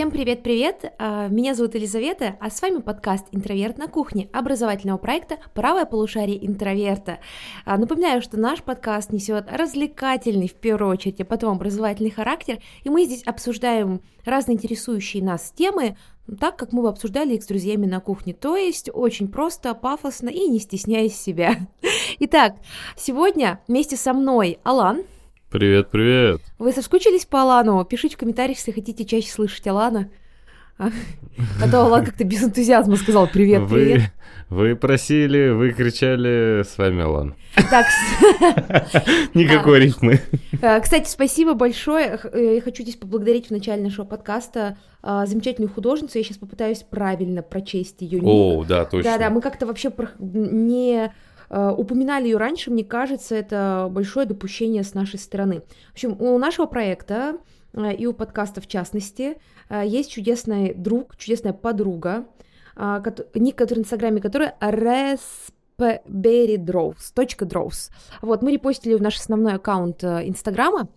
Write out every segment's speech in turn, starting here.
Всем привет-привет! А, меня зовут Елизавета, а с вами подкаст «Интроверт на кухне» образовательного проекта «Правое полушарие интроверта». А, напоминаю, что наш подкаст несет развлекательный, в первую очередь, а потом образовательный характер, и мы здесь обсуждаем разные интересующие нас темы, так, как мы обсуждали их с друзьями на кухне, то есть очень просто, пафосно и не стесняясь себя. Итак, сегодня вместе со мной Алан. Привет, привет. Вы соскучились по Алану? Пишите в комментариях, если хотите чаще слышать Алана. А, а то Алан как-то без энтузиазма сказал «Привет, вы, привет». Вы просили, вы кричали, с вами Алан. Так, Никакой а, рифмы. А, кстати, спасибо большое. Э, я хочу здесь поблагодарить в начале нашего подкаста замечательную художницу. Я сейчас попытаюсь правильно прочесть ее О, да, точно. Да-да, мы как-то вообще не упоминали ее раньше, мне кажется, это большое допущение с нашей стороны. В общем, у нашего проекта э, и у подкаста в частности э, есть чудесный друг, чудесная подруга, ник, который в Инстаграме, который respberrydrows.drows. Вот, мы репостили в наш основной аккаунт Инстаграма,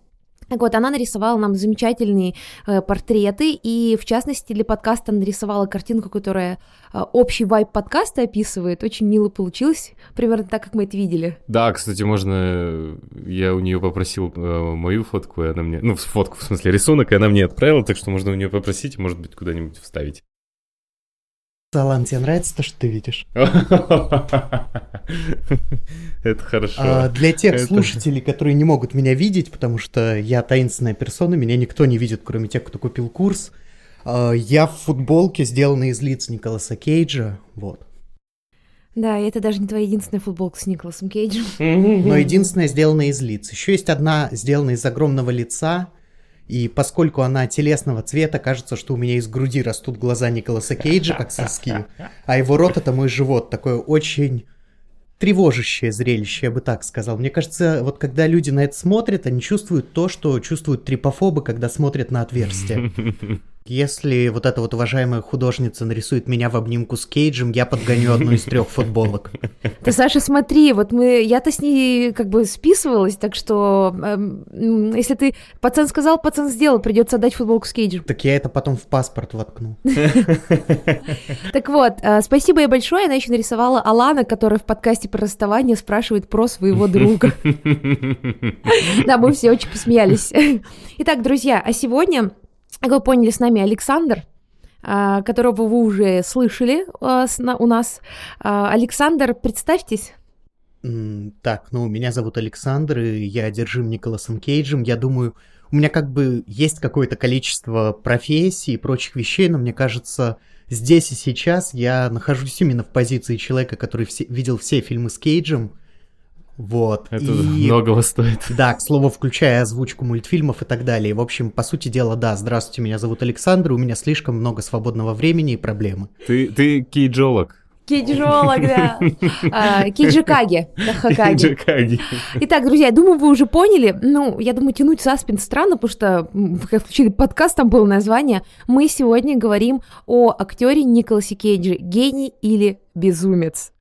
так вот, она нарисовала нам замечательные э, портреты, и в частности для подкаста нарисовала картинку, которая э, общий вайб подкаста описывает. Очень мило получилось, примерно так, как мы это видели. Да, кстати, можно... Я у нее попросил э, мою фотку, и она мне... Ну, фотку, в смысле, рисунок, и она мне отправила, так что можно у нее попросить, может быть, куда-нибудь вставить. Салан, тебе нравится то, что ты видишь? Это хорошо. А, для тех Это... слушателей, которые не могут меня видеть, потому что я таинственная персона, меня никто не видит, кроме тех, кто купил курс. А, я в футболке, сделанной из лиц Николаса Кейджа, вот. Да, и это даже не твоя единственная футболка с Николасом Кейджем. Но единственная сделанная из лиц. Еще есть одна сделанная из огромного лица, и поскольку она телесного цвета, кажется, что у меня из груди растут глаза Николаса Кейджа, как соски, а его рот — это мой живот, такое очень тревожащее зрелище, я бы так сказал. Мне кажется, вот когда люди на это смотрят, они чувствуют то, что чувствуют трипофобы, когда смотрят на отверстие. Если вот эта вот уважаемая художница нарисует меня в обнимку с Кейджем, я подгоню одну из трех футболок. Ты, Саша, смотри, вот мы, я-то с ней как бы списывалась, так что эм, если ты пацан сказал, пацан сделал, придется отдать футболку с Кейджем. Так я это потом в паспорт воткну. Так вот, э, спасибо ей большое. Она еще нарисовала Алана, которая в подкасте про расставание спрашивает про своего друга. Да, мы все очень посмеялись. Итак, друзья, а сегодня как вы поняли, с нами Александр, а, которого вы уже слышали а, у нас. А, Александр, представьтесь. Так, ну, меня зовут Александр, и я одержим Николасом Кейджем. Я думаю, у меня как бы есть какое-то количество профессий и прочих вещей, но мне кажется, здесь и сейчас я нахожусь именно в позиции человека, который все, видел все фильмы с Кейджем, вот. Это и... многого стоит. Да, к слову, включая озвучку мультфильмов и так далее. В общем, по сути дела, да, здравствуйте, меня зовут Александр, у меня слишком много свободного времени и проблемы. Ты, ты кейджолог. Кейджолог, да. А, Кейджикаги. Кейджикаги. Итак, друзья, я думаю, вы уже поняли. Ну, я думаю, тянуть саспенс странно, потому что, как включили подкаст, там было название. Мы сегодня говорим о актере Николасе Кейджи. Гений или безумец?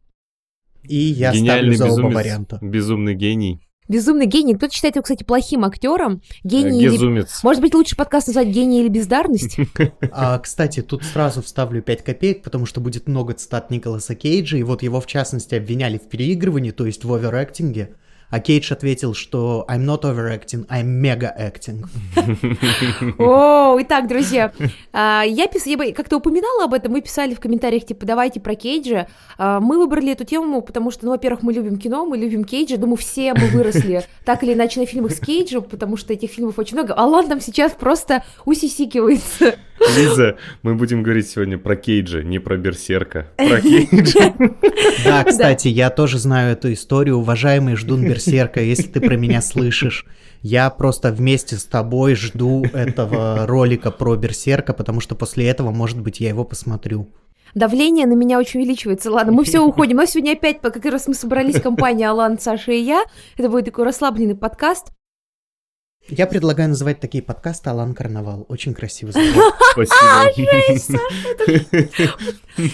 И я Гениальный ставлю за безумец, оба варианта. Безумный гений. Безумный гений. Кто-то считает его, кстати, плохим актером. Гений Безумец. Или... Может быть, лучше подкаст назвать «Гений или бездарность»? А, кстати, тут сразу вставлю 5 копеек, потому что будет много цитат Николаса Кейджа, и вот его, в частности, обвиняли в переигрывании, то есть в оверактинге. А Кейдж ответил, что I'm not overacting, I'm mega acting. О, итак, друзья, а, я, я как-то упоминала об этом, мы писали в комментариях, типа, давайте про Кейджа. А, мы выбрали эту тему, потому что, ну, во-первых, мы любим кино, мы любим Кейджа, думаю, все мы выросли так или иначе на фильмах с Кейджем, потому что этих фильмов очень много. Алан там сейчас просто усисикивается. Лиза, мы будем говорить сегодня про Кейджа, не про Берсерка. Про Кейджа. Да, кстати, я тоже знаю эту историю. Уважаемый ждун Берсерка, если ты про меня слышишь, я просто вместе с тобой жду этого ролика про Берсерка, потому что после этого, может быть, я его посмотрю. Давление на меня очень увеличивается. Ладно, мы все уходим. Нас сегодня опять, как раз мы собрались, компания Алан, Саша и я. Это будет такой расслабленный подкаст. Я предлагаю называть такие подкасты «Алан Карнавал». Очень красиво звучит. Спасибо.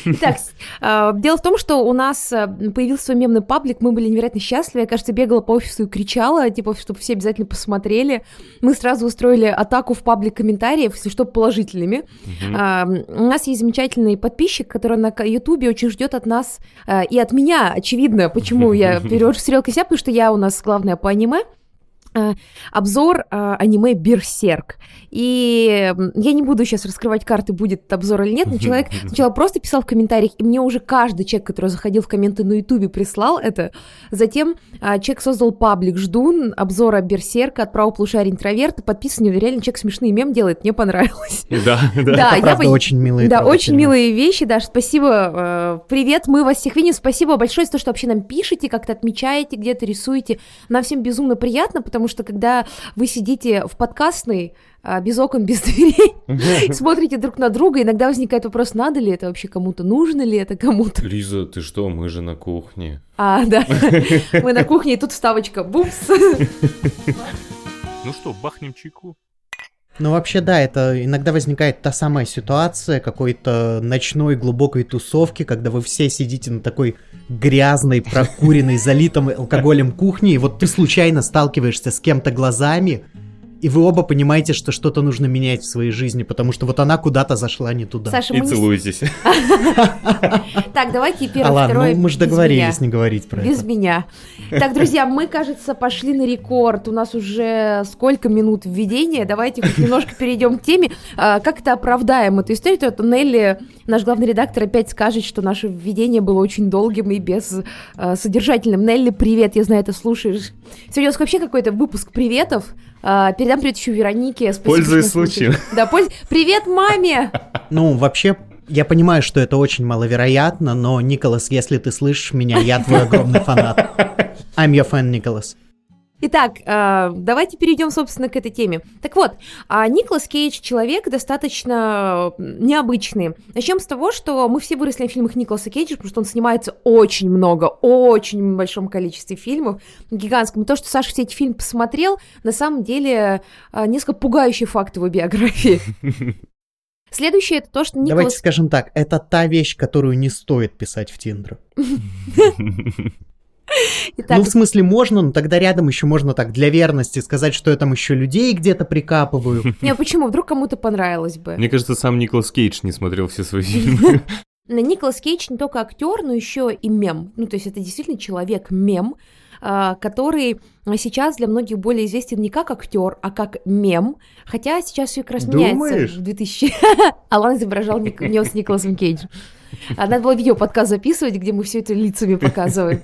Итак, с- а, дело в том, что у нас а, появился свой мемный паблик, мы были невероятно счастливы, я, кажется, бегала по офису и кричала, типа, чтобы все обязательно посмотрели. Мы сразу устроили атаку в паблик комментариев, если что, положительными. А, у нас есть замечательный подписчик, который на Ютубе очень ждет от нас а, и от меня, очевидно, почему я перевожу стрелки себя, потому что я у нас главная по аниме. А, Обзор а, аниме Берсерк. И я не буду сейчас раскрывать карты, будет обзор или нет, но человек сначала просто писал в комментариях, и мне уже каждый человек, который заходил в комменты на Ютубе, прислал это. Затем а, человек создал паблик «Ждун», обзора Берсерка от правополушария интроверта, подписан, реально человек смешные мем делает, мне понравилось. Да, да. Да, я Правда, очень милые. Да, очень милые вещи, Даш, спасибо. э, Привет, мы вас всех видим. Спасибо большое за то, что вообще нам пишете, как-то отмечаете, где-то рисуете. Нам всем безумно приятно, потому что когда вы сидите в подкастной, а, без окон, без дверей, смотрите друг на друга, иногда возникает вопрос, надо ли это вообще кому-то, нужно ли это кому-то. Лиза, ты что, мы же на кухне. А, да, мы на кухне, и тут вставочка, бумс. Ну что, бахнем чайку? Ну, вообще, да, это иногда возникает та самая ситуация какой-то ночной глубокой тусовки, когда вы все сидите на такой грязной, прокуренной, залитом алкоголем кухне, и вот ты случайно сталкиваешься с кем-то глазами, и вы оба понимаете, что что-то нужно менять в своей жизни, потому что вот она куда-то зашла не туда. Саша, И мы не... целуйтесь. Так, давайте первое, ладно, второе. ну мы же без договорились не говорить про Без это. меня. Так, друзья, мы, кажется, пошли на рекорд. У нас уже сколько минут введения. Давайте хоть немножко перейдем к теме. А, как это оправдаем эту историю? То Нелли, наш главный редактор, опять скажет, что наше введение было очень долгим и без а, содержательным. Нелли, привет, я знаю, ты слушаешь. Сегодня у нас вообще какой-то выпуск приветов. А, передам привет еще Веронике. Спасибо, Пользуясь случаем. Да, польз- Привет, маме! Ну, вообще, я понимаю, что это очень маловероятно, но, Николас, если ты слышишь меня, я твой огромный фанат. I'm your fan, Николас. Итак, а, давайте перейдем, собственно, к этой теме. Так вот, а, Николас Кейдж человек достаточно м, необычный. Начнем с того, что мы все выросли на фильмах Николаса Кейджа, потому что он снимается очень много, очень большом количестве фильмов, гигантском. И то, что Саша все эти фильмы посмотрел, на самом деле а, несколько пугающий факт его биографии. Следующее это то, что Давайте Николас... скажем так, это та вещь, которую не стоит писать в Тиндер. Итак, Ну, в смысле, можно, но тогда рядом еще можно так для верности сказать, что я там еще людей где-то прикапываю. не, почему? Вдруг кому-то понравилось бы. Мне кажется, сам Николас Кейдж не смотрел все свои фильмы. Николас Кейдж не только актер, но еще и мем. Ну, то есть это действительно человек-мем, а, который сейчас для многих более известен не как актер, а как мем. Хотя сейчас все как раз Думаешь? меняется в 2000... Алан изображал Ник... него с Николасом Кейджем. А, Надо было видео-подкаст записывать, где мы все это лицами показываем.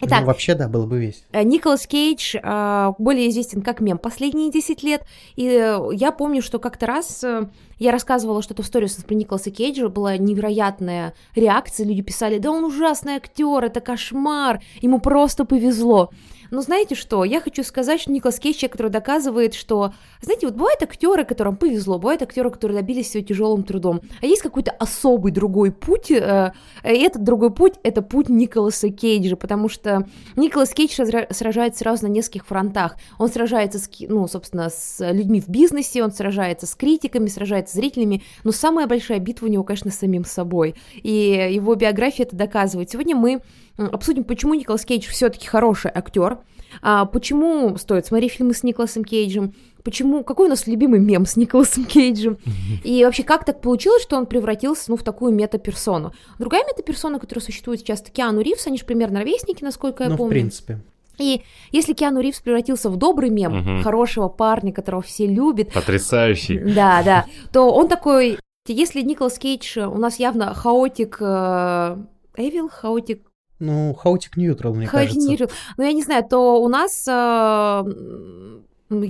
Итак, Ну, вообще, да, было бы весело. Э, Николас Кейдж э, более известен как мем последние 10 лет. И э, я помню, что как-то раз э, я рассказывала что-то в сторис про Николаса Кейджа, была невероятная реакция. Люди писали, да он ужасный актер, это кошмар, ему просто повезло. Но знаете что, я хочу сказать, что Николас Кейдж, который доказывает, что, знаете, вот бывают актеры, которым повезло, бывают актеры, которые добились всего тяжелым трудом, а есть какой-то особый другой путь, э, и этот другой путь — это путь Николаса Кейджа, потому что Николас Кейдж сражается сразу на нескольких фронтах. Он сражается, с, ну, собственно, с людьми в бизнесе, он сражается с критиками, сражается с зрителями, но самая большая битва у него, конечно, с самим собой. И его биография это доказывает. Сегодня мы обсудим, почему Николас Кейдж все-таки хороший актер, а, почему стоит смотреть фильмы с Николасом Кейджем, почему, какой у нас любимый мем с Николасом Кейджем, и вообще как так получилось, что он превратился, ну, в такую мета-персону. Другая мета-персона, которая существует сейчас, это Киану Ривз, они же примерно ровесники, насколько я Ну, в помню. принципе. И если Киану Ривз превратился в добрый мем, Мгм. хорошего парня, которого все любят, Потрясающий. да, да, то он такой, если Николас Кейдж у нас явно хаотик, э, Эвил, хаотик, Ну, хаотик ньютрал, мне хаотик кажется. Нирил, ну я не знаю, то у нас э,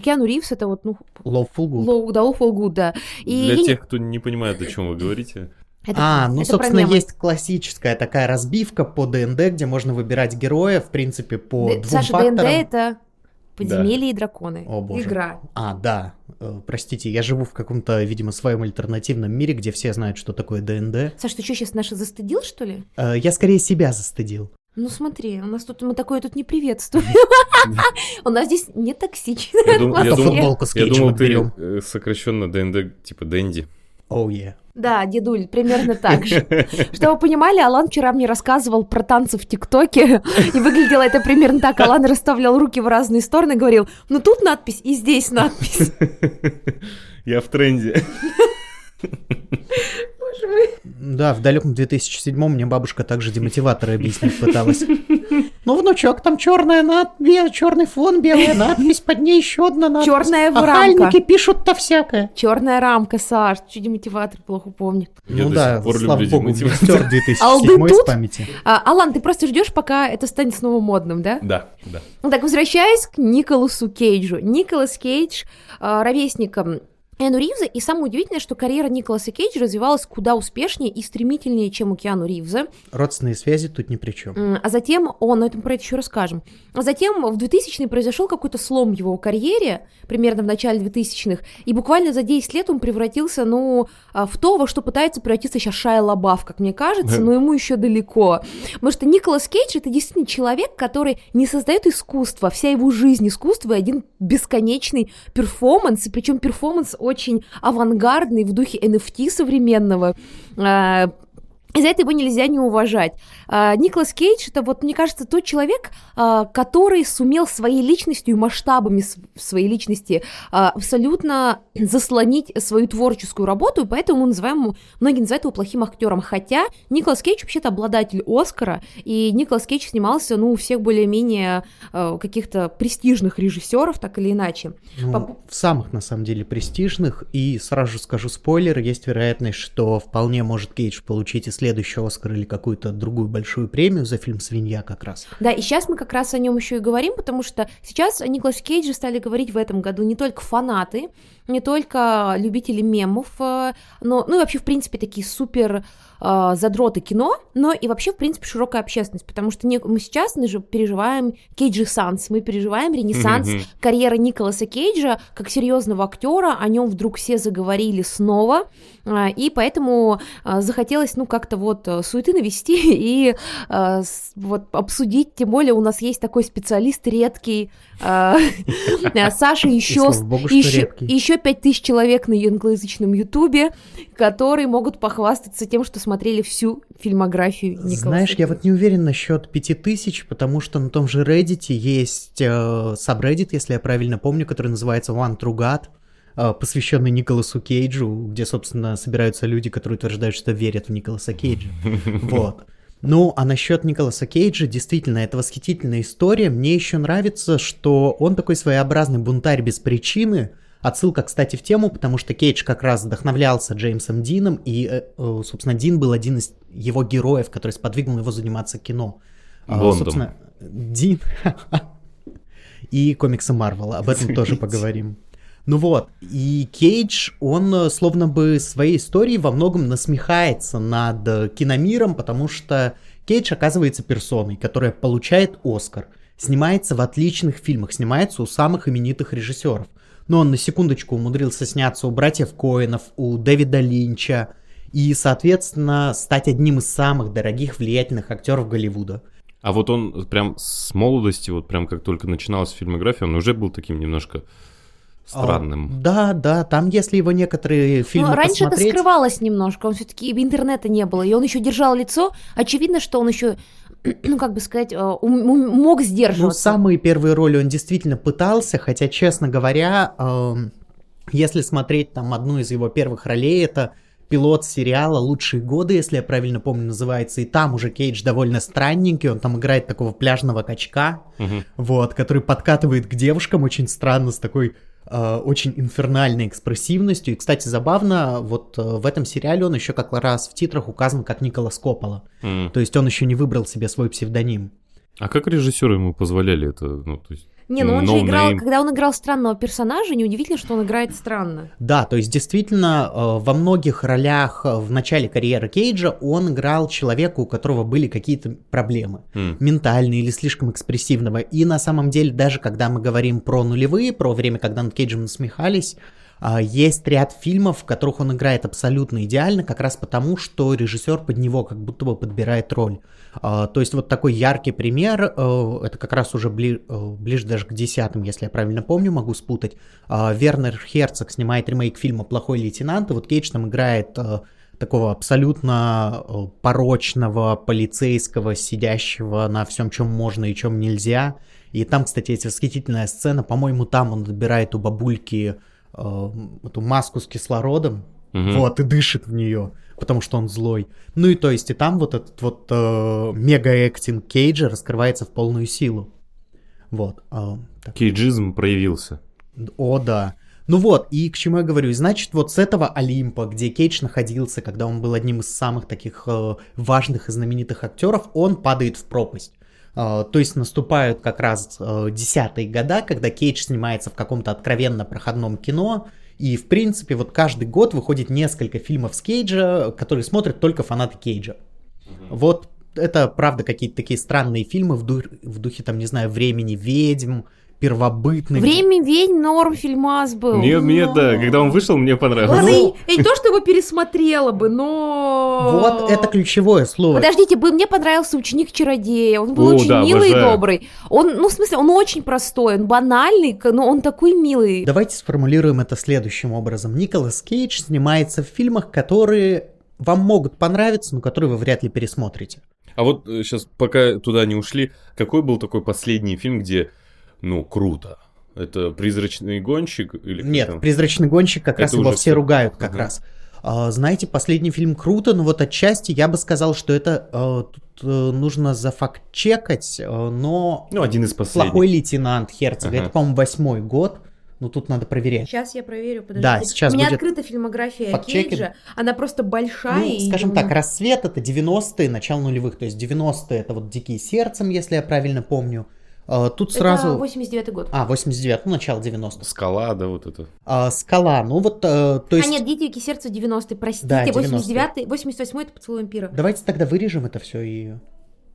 Киану Ривз это вот, ну, Lawful good. low, да, awful good, да. И Для тех, кто не понимает, о чем вы говорите. это- а, ну, это собственно, мемы. есть классическая такая разбивка по ДНД, где можно выбирать героя, в принципе, по Д- двум Саша, факторам. ДНД это подземелья и драконы. О, боже. Игра. А, да. Э, Простите, я живу в каком-то, видимо, своем альтернативном мире, где все знают, что такое ДНД. Саша, ты что, сейчас наши застыдил, что ли? Э, Я скорее себя застыдил. Ну смотри, у нас тут мы такое тут не приветствуем. У нас здесь не токсичная атмосфера. Я думал, ты сокращенно ДНД, типа Дэнди. Оу, е. Да, дедуль, примерно так же. Чтобы вы понимали, Алан вчера мне рассказывал про танцы в ТикТоке, и выглядело это примерно так. Алан расставлял руки в разные стороны, говорил, ну тут надпись и здесь надпись. Я в тренде. Боже мой. Да, в далеком 2007 мне бабушка также демотиваторы объяснить пыталась. Ну, внучок, там черная надпись, черный фон, белая надпись, под ней еще одна надпись. Черная А рамка. пишут-то всякое. Черная рамка, Саш, чуть демотиватор плохо помню. Я ну да, слава богу, стер 2007 Алды из тут? памяти. А, Алан, ты просто ждешь, пока это станет снова модным, да? Да, да. Ну Так, возвращаясь к Николасу Кейджу. Николас Кейдж, э, ровесником Эну Ривза, и самое удивительное, что карьера Николаса Кейджа развивалась куда успешнее и стремительнее, чем у Киану Ривза. Родственные связи тут ни при чем. А затем он, но это мы про это еще расскажем. А затем в 2000-е произошел какой-то слом в его карьере, примерно в начале 2000-х, и буквально за 10 лет он превратился, ну, а, в то, во что пытается превратиться сейчас Шайа Лабаф, как мне кажется, но ему еще далеко. Потому что Николас Кейдж это действительно человек, который не создает искусство, вся его жизнь искусство и один бесконечный перформанс, и причем перформанс очень авангардный в духе NFT современного. И за это его нельзя не уважать. А, Николас Кейдж это вот, мне кажется, тот человек, а, который сумел своей личностью и масштабами своей личности а, абсолютно заслонить свою творческую работу, и поэтому мы называем, многие называют его плохим актером. Хотя Николас Кейдж вообще-то обладатель Оскара, и Николас Кейдж снимался, ну, у всех более-менее каких-то престижных режиссеров, так или иначе. Ну, По- в самых, на самом деле, престижных. И сразу же скажу спойлер, есть вероятность, что вполне может Кейдж получить и следующий Оскар или какую-то другую большую премию за фильм «Свинья» как раз. Да, и сейчас мы как раз о нем еще и говорим, потому что сейчас о Николасе Кейдже стали говорить в этом году не только фанаты, не только любители мемов, э, но, ну и вообще, в принципе, такие супер э, задроты кино, но и вообще, в принципе, широкая общественность, потому что не- мы сейчас мы же переживаем Кейджи Санс, мы переживаем ренессанс Мгм. карьеры Николаса Кейджа как серьезного актера, о нем вдруг все заговорили снова, а, и поэтому а, захотелось, ну, как-то вот э, суеты навести и а, с- вот обсудить, тем более у нас есть такой специалист редкий, Саша еще, богу, еще, еще 5000 человек на англоязычном ютубе, которые могут похвастаться тем, что смотрели всю фильмографию Николаса Знаешь, я вот не уверен насчет 5000, потому что на том же Reddit есть э, сабреддит, если я правильно помню, который называется One True God, э, посвященный Николасу Кейджу, где, собственно, собираются люди, которые утверждают, что верят в Николаса Кейджа. Вот. Ну, а насчет Николаса Кейджа, действительно, это восхитительная история. Мне еще нравится, что он такой своеобразный бунтарь без причины. Отсылка, кстати, в тему, потому что Кейдж как раз вдохновлялся Джеймсом Дином, и, э, э, собственно, Дин был один из его героев, который сподвигнул его заниматься кино. А, Бондом. собственно, Дин и комиксы Марвела, об этом тоже поговорим. Ну вот, и Кейдж, он э, словно бы своей историей во многом насмехается над э, киномиром, потому что Кейдж оказывается персоной, которая получает Оскар, снимается в отличных фильмах, снимается у самых именитых режиссеров. Но он на секундочку умудрился сняться у братьев Коинов, у Дэвида Линча, и, соответственно, стать одним из самых дорогих влиятельных актеров Голливуда. А вот он прям с молодости, вот прям как только начиналась фильмография, он уже был таким немножко странным. А, да, да, там, если его некоторые фильмы Ну, раньше посмотреть... это скрывалось немножко, он все-таки интернета не было, и он еще держал лицо. Очевидно, что он еще, ну как бы сказать, э, мог Ну, сдерживаться. самые первые роли он действительно пытался, хотя, честно говоря, эм, если смотреть там одну из его первых ролей, это пилот сериала «Лучшие годы», если я правильно помню, называется, и там уже Кейдж довольно странненький, он там играет такого пляжного качка, Мгм. вот, который подкатывает к девушкам очень странно, с такой э, очень инфернальной экспрессивностью. И, кстати, забавно, вот э, в этом сериале он еще как раз в титрах указан как Николас Коппола. М. То есть он еще не выбрал себе свой псевдоним. А как режиссеры ему позволяли это? Ну, то есть... Не, ну он же no играл, name. когда он играл странного персонажа, неудивительно, что он играет странно. Да, то есть действительно э, во многих ролях э, в начале карьеры Кейджа он играл человека, у которого были какие-то проблемы. М. ментальные или слишком экспрессивного. И на самом деле, даже когда мы говорим про нулевые, про время, когда над Кейджем насмехались, есть ряд фильмов, в которых он играет абсолютно идеально, как раз потому, что режиссер под него как будто бы подбирает роль. А, то есть вот такой яркий пример, э, это как раз уже бли, э, ближе даже к десятым, если я правильно помню, могу спутать. А, Вернер Херцог снимает ремейк фильма «Плохой лейтенант», и вот Кейдж там играет э, такого абсолютно порочного полицейского, сидящего на всем, чем можно и чем нельзя. И там, кстати, есть восхитительная сцена, по-моему, там он отбирает у бабульки эту маску с кислородом, угу. вот, и дышит в нее, потому что он злой. Ну и то есть, и там вот этот вот э, мега-эктинг Кейджа раскрывается в полную силу. Вот. Э, Кейджизм проявился. О, да. Ну вот, и к чему я говорю, значит, вот с этого Олимпа, где Кейдж находился, когда он был одним из самых таких э, важных и знаменитых актеров, он падает в пропасть. Э, то есть наступают как раз э, десятые года, когда Кейдж снимается в каком-то откровенно проходном кино, и, в принципе, вот каждый год выходит несколько фильмов с Кейджа, которые смотрят только фанаты Кейджа. Угу. Вот это, правда, какие-то такие странные фильмы в, дух, в духе, там, не знаю, «Времени ведьм», первобытный. Время ведь норм фильмас был. Мне, мне да, когда он вышел, мне понравилось. Ладно, ну... я не то, что его пересмотрела бы, но... Вот это ключевое слово. Подождите, бы мне понравился «Ученик чародея», он был О, очень да, милый обожаю. и добрый. Он, ну, в смысле, он очень простой, он банальный, но он такой милый. Давайте сформулируем это следующим образом. Николас Кейдж снимается в фильмах, которые вам могут понравиться, но которые вы вряд ли пересмотрите. А вот сейчас, э, пока туда не ушли, какой был такой последний фильм, где ну, круто. Это призрачный гонщик или Нет, там? призрачный гонщик как Это раз его все ругают как угу. раз. А, знаете, последний фильм круто, но вот отчасти я бы сказал, что это а, тут а, нужно зафакт-чекать, а, но ну, один из последних. плохой лейтенант Херцога, ага. это, по-моему, восьмой год. Ну, тут надо проверять. Сейчас я проверю, подождите. Да, сейчас У меня будет... открыта фильмография Кейджа, она просто большая. Ну, и... скажем так, «Рассвет» — это 90-е, начало нулевых, то есть 90-е — это вот «Дикие сердцем», если я правильно помню. А, тут сразу... Это 89 год. А, 89 ну, начало 90-х. Скала, да, вот это. А, скала, ну вот, а, то есть... А нет, Дикие сердце 90-й, простите, да, 89-й, 88-й это поцелуй вампира. Давайте тогда вырежем это все и...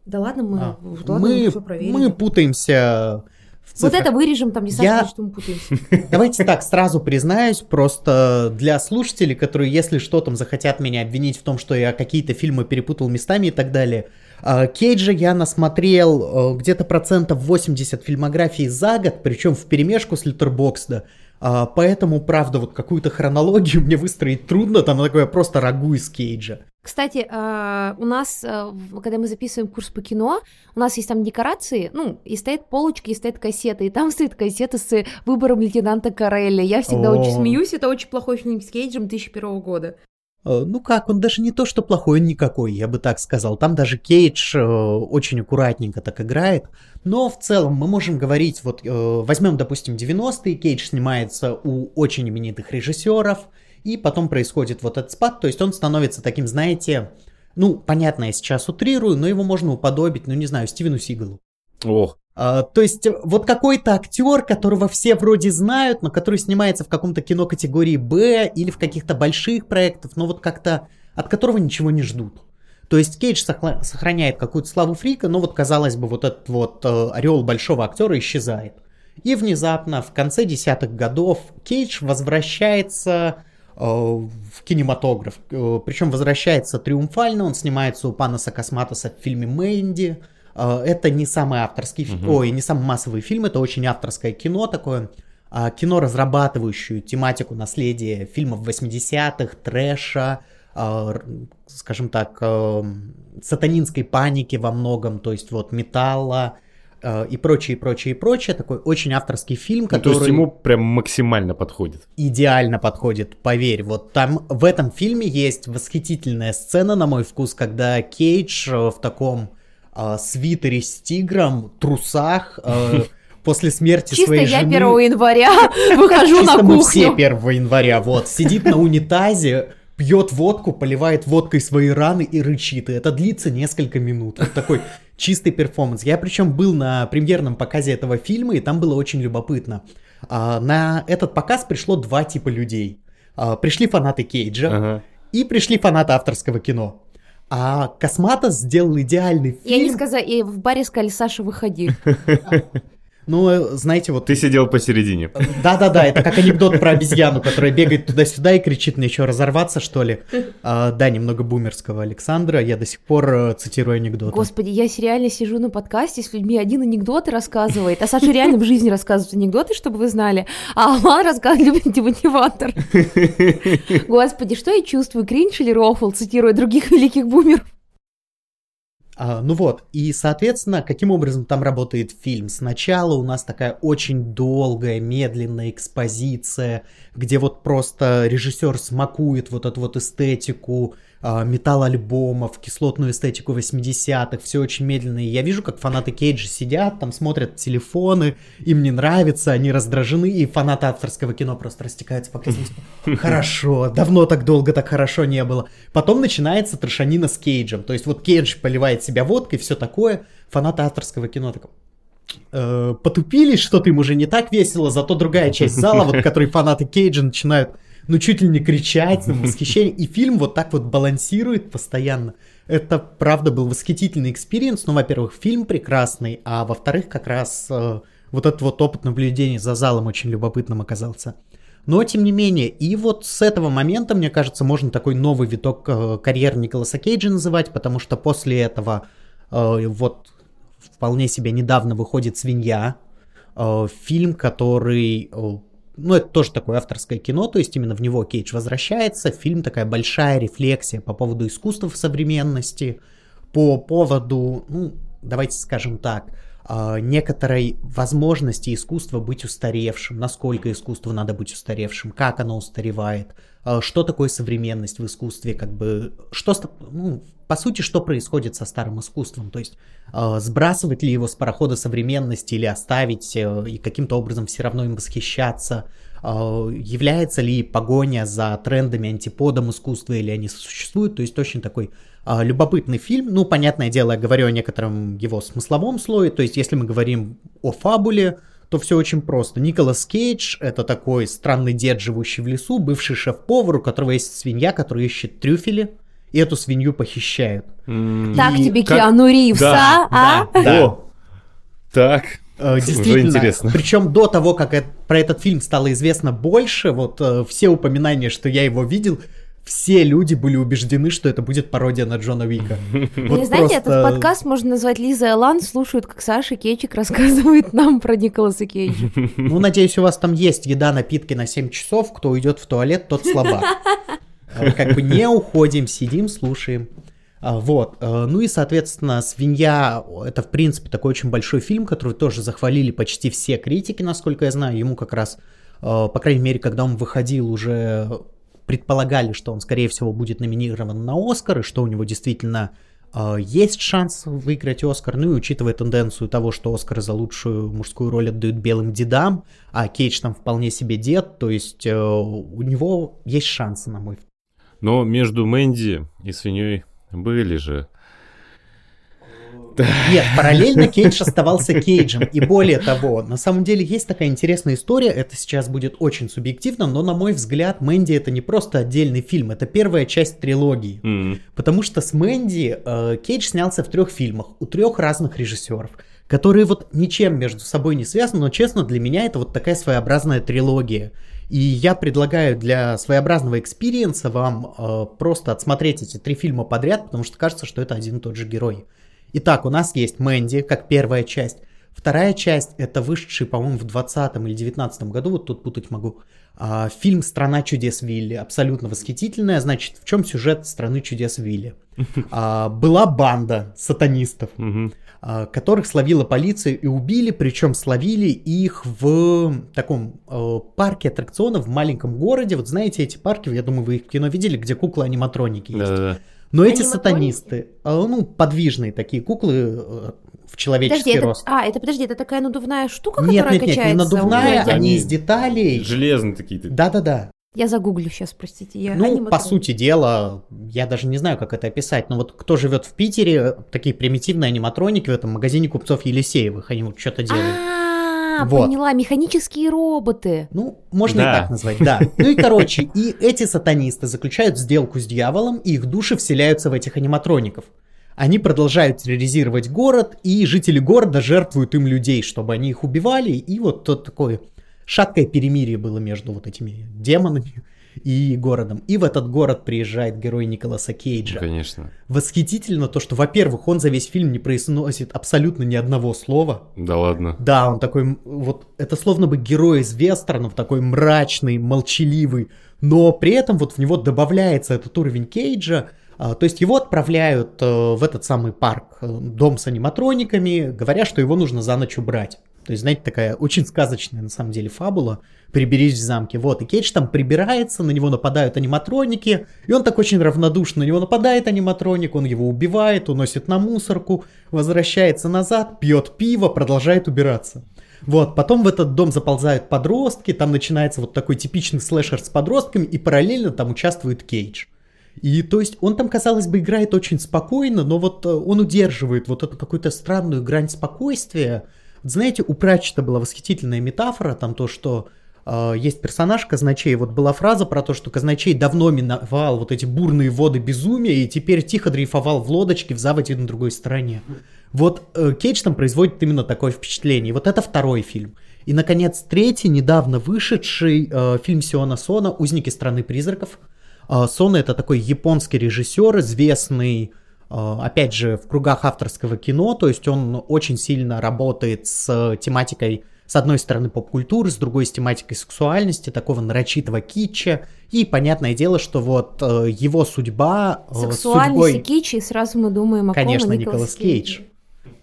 Да ладно, мы, а, ладно, мы, мы все проверим. Мы путаемся в цифрах. Вот это вырежем, там не Саша, Я... что мы путаемся. Давайте так, сразу признаюсь, просто для слушателей, которые, если что, там захотят меня обвинить в том, что я какие-то фильмы перепутал местами и так далее, Кейджа я насмотрел э, где-то процентов 80 фильмографии за год, причем в перемешку с Литербоксда. А, поэтому, правда, вот какую-то хронологию мне выстроить трудно, там такое просто рагу из Кейджа. Кстати, а, у нас, когда мы записываем курс по кино, у нас есть там декорации, ну, и стоит полочка, и стоит кассета, и там стоит кассета с выбором лейтенанта Карелли. Я всегда О. очень смеюсь, это очень плохой фильм с Кейджем 2001 года. Э, ну как, он даже не то, что плохой, он никакой, я бы так сказал. Там даже Кейдж э, очень аккуратненько так играет. Но в целом мы можем говорить, вот э, возьмем, допустим, 90-е, Кейдж снимается у очень именитых режиссеров, и потом происходит вот этот спад, то есть он становится таким, знаете, ну, понятно, я сейчас утрирую, но его можно уподобить, ну, не знаю, Стивену Сигалу. Ох, а, то есть вот какой-то актер, которого все вроде знают, но который снимается в каком-то кино категории Б или в каких-то больших проектах, но вот как-то от которого ничего не ждут. То есть Кейдж сохраняет какую-то славу фрика, но вот казалось бы вот этот вот э, орел большого актера исчезает. И внезапно в конце десятых годов Кейдж возвращается э, в кинематограф. Э, причем возвращается триумфально, он снимается у Панаса Косматоса в фильме «Мэнди», Э, это не самый авторский, угу. ой, не самый массовый фильм, это очень авторское кино такое, а, кино, разрабатывающую тематику наследия фильмов 80-х, трэша, а, скажем так, э, сатанинской паники во многом, то есть вот металла, э, и прочее, и прочее, и прочее. Такой очень авторский фильм, который... Ну, то есть ему прям максимально подходит. Идеально подходит, поверь. Вот там в этом фильме есть восхитительная сцена, на мой вкус, когда Кейдж в таком э, свитере с тигром, трусах, э, после смерти Чисто своей я жены... 1 января выхожу на кухню. мы все 1 января, вот. Сидит на унитазе, пьет водку, поливает водкой свои раны и рычит. И это длится несколько минут. Вот такой чистый перформанс. Я причем был на премьерном показе этого фильма, и там было очень любопытно. А, на этот показ пришло два типа людей. А, пришли фанаты Кейджа ага. и пришли фанаты авторского кино. А Косматос сделал идеальный фильм. Я не сказала, и в баре сказали, Саша, выходи. Ну, знаете, вот... Ты сидел посередине. Да-да-да, это как анекдот про обезьяну, которая бегает туда-сюда и кричит мне еще разорваться, что ли. А, да, немного бумерского Александра, я до сих пор э, цитирую анекдоты. Господи, я реально сижу на подкасте с людьми, один анекдоты рассказывает, а Саша реально в жизни рассказывает анекдоты, чтобы вы знали, а Алан рассказывает любит демотиватор. Господи, что я чувствую, кринж или рофл, цитируя других великих бумеров? А, ну вот, и, соответственно, каким образом там работает фильм? Сначала у нас такая очень долгая, медленная экспозиция, где вот просто режиссер смакует вот эту вот эстетику, металл-альбомов, кислотную эстетику 80-х, все очень медленно. И я вижу, как фанаты Кейджа сидят, там смотрят телефоны, им не нравится, они раздражены, и фанаты авторского кино просто растекаются по креслу. Типа, хорошо, давно так долго так хорошо не было. Потом начинается трешанина с Кейджем. То есть вот Кейдж поливает себя водкой, все такое. Фанаты авторского кино такого, э, потупились, что-то им уже не так весело, зато другая часть зала, вот, который фанаты Кейджа начинают ну, чуть ли не кричать, на восхищение. И фильм вот так вот балансирует постоянно. Это, правда, был восхитительный experience. Ну, во-первых, фильм прекрасный, а во-вторых, как раз э, вот этот вот опыт наблюдения за залом очень любопытным оказался. Но, тем не менее, и вот с этого момента, мне кажется, можно такой новый виток э, карьеры Николаса Кейджа называть, потому что после этого э, вот вполне себе недавно выходит «Свинья», э, фильм, который э, ну, это тоже такое авторское кино, то есть именно в него Кейдж возвращается. Фильм такая большая рефлексия по поводу искусства в современности, по поводу, ну, давайте скажем так, а, некоторой возможности искусства быть устаревшим, насколько искусству надо быть устаревшим, как оно устаревает, а, что такое современность в искусстве, как бы, что, ну, по сути, что происходит со старым искусством, то есть э, сбрасывать ли его с парохода современности или оставить э, и каким-то образом все равно им восхищаться, является ли погоня за трендами антиподом искусства или они существуют, то есть очень такой любопытный фильм, ну, понятное дело, я говорю о некотором его смысловом слое, то есть если мы говорим о фабуле, то все очень просто. Николас Кейдж — это такой странный дед, живущий в лесу, бывший шеф-повар, у которого есть свинья, которая ищет трюфели, и эту свинью похищают. Так и... тебе как... Киану Ривз, да, а? Да, да. О, так, э, Действительно, Уже интересно. причем до того, как это, про этот фильм стало известно больше, вот э, все упоминания, что я его видел, все люди были убеждены, что это будет пародия на Джона Вика. Вот Не знаете, этот подкаст можно назвать Лиза и Алан, слушают, как Саша Кейчик рассказывает нам про Николаса Кейджа. Ну, надеюсь, у вас там есть еда, напитки на 7 часов, кто уйдет в туалет, тот слабак. Э, как бы не уходим, сидим, слушаем. А, вот. Э, ну и, соответственно, «Свинья» — это, в принципе, такой очень большой фильм, который тоже захвалили почти все критики, насколько я знаю. Ему как раз, э, по крайней мере, когда он выходил, уже предполагали, что он, скорее всего, будет номинирован на «Оскар», и что у него действительно есть шанс выиграть Оскар, ну и учитывая тенденцию того, что Оскар за лучшую мужскую роль отдают белым дедам, а Кейдж там вполне себе дед, то есть у него есть шансы, на мой но между Мэнди и свиньей были же нет, параллельно Кейдж оставался Кейджем. И более того, на самом деле есть такая интересная история, это сейчас будет очень субъективно, но на мой взгляд Мэнди это не просто отдельный фильм, это первая часть трилогии. Mm. Потому что с Мэнди э, Кейдж снялся в трех фильмах у трех разных режиссеров которые вот ничем между собой не связаны, но честно, для меня это вот такая своеобразная трилогия. И я предлагаю для своеобразного experience а вам э, просто отсмотреть эти три фильма подряд, потому что кажется, что это один и тот же герой. Итак, у нас есть Мэнди, как первая часть. Вторая часть это вышедший, по-моему, в 20 или 19 году, вот тут путать могу, а, фильм «Страна чудес Вилли». Абсолютно восхитительная. Значит, в чем сюжет «Страны чудес Вилли»? А, была банда сатанистов. А, которых словила полиция и убили, причем словили их в таком парке аттракционов в маленьком городе. Вот знаете эти парки, я думаю, вы их в кино видели, где куклы-аниматроники есть. Да-да-да. Но эти сатанисты, э, ну, подвижные такие куклы э, в человеческий подожди, рост. Это, а, это подожди, это такая надувная штука, нет, которая нет, нет, качается? Нет, не надувная, они из деталей. Железные такие. Да-да-да. Я загуглю сейчас, простите. Я ну, аниматору. по сути дела, я даже не знаю, как это описать, но вот кто живет в Питере, такие примитивные аниматроники в этом магазине купцов Елисеевых, они вот что-то делают. А, вот. поняла, механические роботы. Ну, можно да. и так назвать, да. Ну и короче, и эти сатанисты заключают сделку с дьяволом, и их души вселяются в этих аниматроников. они продолжают терроризировать город, и жители города жертвуют им людей, чтобы они их убивали, и вот то такое шаткое перемирие было между вот этими демонами и городом. И в этот город приезжает герой Николаса Кейджа. Ну, конечно. Восхитительно то, что, во-первых, он за весь фильм не произносит абсолютно ни одного слова. Да ладно. Да, он такой, вот, это словно бы герой из вестернов, такой мрачный, молчаливый, но при этом вот в него добавляется этот уровень Кейджа, а, то есть его отправляют э, в этот самый парк, э, дом с аниматрониками, говоря, что его нужно за ночь убрать. То есть, знаете, такая очень сказочная на самом деле фабула «Приберись в замке». Вот, и Кейдж там прибирается, на него нападают аниматроники, и он так очень равнодушно, на него нападает аниматроник, он его убивает, уносит на мусорку, возвращается назад, пьет пиво, продолжает убираться. Вот, потом в этот дом заползают подростки, там начинается вот такой типичный слэшер с подростками, и параллельно там участвует Кейдж. И то есть он там, казалось бы, играет очень спокойно, но вот э, он удерживает вот эту какую-то странную грань спокойствия. Знаете, у Пратчета была восхитительная метафора, там то, что э, есть персонаж Казначей, вот была фраза про то, что Казначей давно миновал вот эти бурные воды безумия и теперь тихо дрейфовал в лодочке в заводе на другой стороне. Вот э, Кейдж там производит именно такое впечатление. Вот это второй фильм. И, наконец, третий, недавно вышедший э, фильм Сиона Сона «Узники страны призраков». Э, Сона это такой японский режиссер, известный, э, опять же, в кругах авторского кино, то есть он очень сильно работает с тематикой, с одной стороны, поп-культуры, с другой с тематикой сексуальности, такого нарочитого китча. И понятное дело, что вот э, его судьба э, Сексуальность и судьбой... кичи, и сразу мы думаем о? Конечно, Николас Кейдж.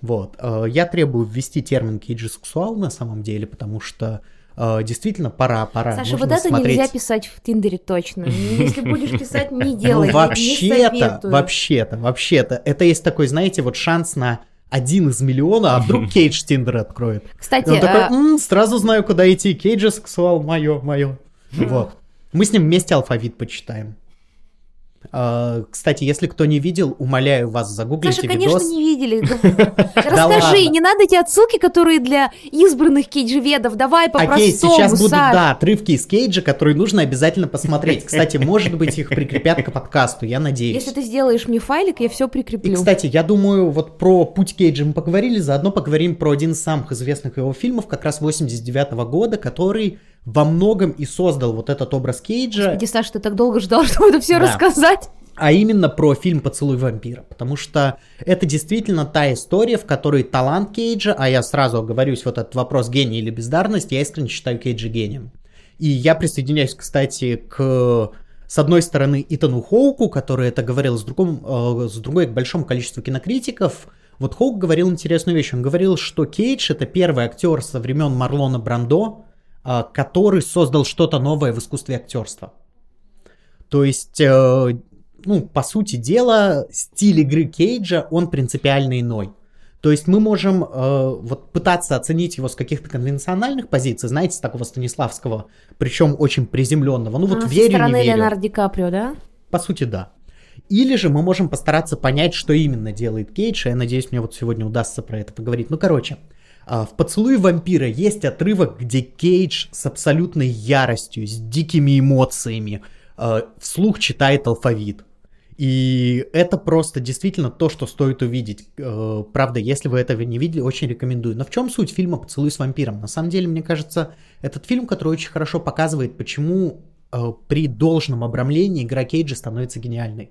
Вот. э, Я требую ввести термин кейджи-сексуал на самом деле, потому что э, действительно пора, пора. Саша, Нужно вот это смотреть. нельзя писать в Тиндере точно. Если будешь писать, не делай. Ну, я не вообще-то, вообще-то, вообще-то, это есть такой, знаете, вот шанс на один из миллиона, а вдруг Кейдж Тиндер откроет. Кстати, И он такой, а, «М, сразу знаю, куда идти, Кейджа сексуал, мое, мое. Вот. Мы с ним вместе алфавит почитаем. А, Кстати, если кто не видел, умоляю вас, загуглите Саша, конечно, видос. не видели. Расскажи, не надо эти отсылки, которые для избранных кейджеведов. Давай Окей, по-простому, сейчас будут, да, отрывки из Кейджа, которые нужно обязательно посмотреть. Кстати, может быть, их прикрепят к подкасту, я надеюсь. Если ты сделаешь мне файлик, я все И, прикреплю. кстати, я думаю, вот про путь Кейджа мы поговорили, заодно поговорим про один из самых известных его фильмов, как раз 89 года, который во многом и создал вот этот образ Кейджа, Господи, Саш, ты так долго ждал, чтобы это все Да. рассказать. а именно про фильм «Поцелуй вампира», потому что это действительно та история, в которой талант Кейджа, а я сразу оговорюсь, вот этот вопрос гений или бездарность, я искренне считаю Кейджа гением. И я присоединяюсь, кстати, к с одной стороны Итану Хоуку, который это говорил, с, другом, э, с другой к большому количеству кинокритиков. Вот Хоук говорил интересную вещь. Он говорил, что Кейдж это первый актер со времен Марлона Брандо, который создал что-то новое в искусстве актерства. То есть, э, ну, по сути дела, стиль игры Кейджа, он принципиально иной. То есть мы можем э, вот пытаться оценить его с каких-то конвенциональных позиций, знаете, с такого Станиславского, причем очень приземленного. Ну вот А, со верю, стороны не верю. Леонардо Ди Каприо, да? По сути, да. Или же мы можем постараться понять, что именно делает Кейдж, и я надеюсь, мне вот сегодня удастся про это поговорить. Ну, короче, а, в «Поцелуе вампира» есть отрывок, где Кейдж с абсолютной яростью, с дикими эмоциями а, вслух читает алфавит. И это просто действительно то, что стоит увидеть. Э, Правда, если вы этого не видели, очень рекомендую. Но в чем суть фильма «Поцелуй с вампиром»? На самом деле, мне кажется, этот фильм, который очень хорошо показывает, почему при должном обрамлении игра Кейджа становится гениальной.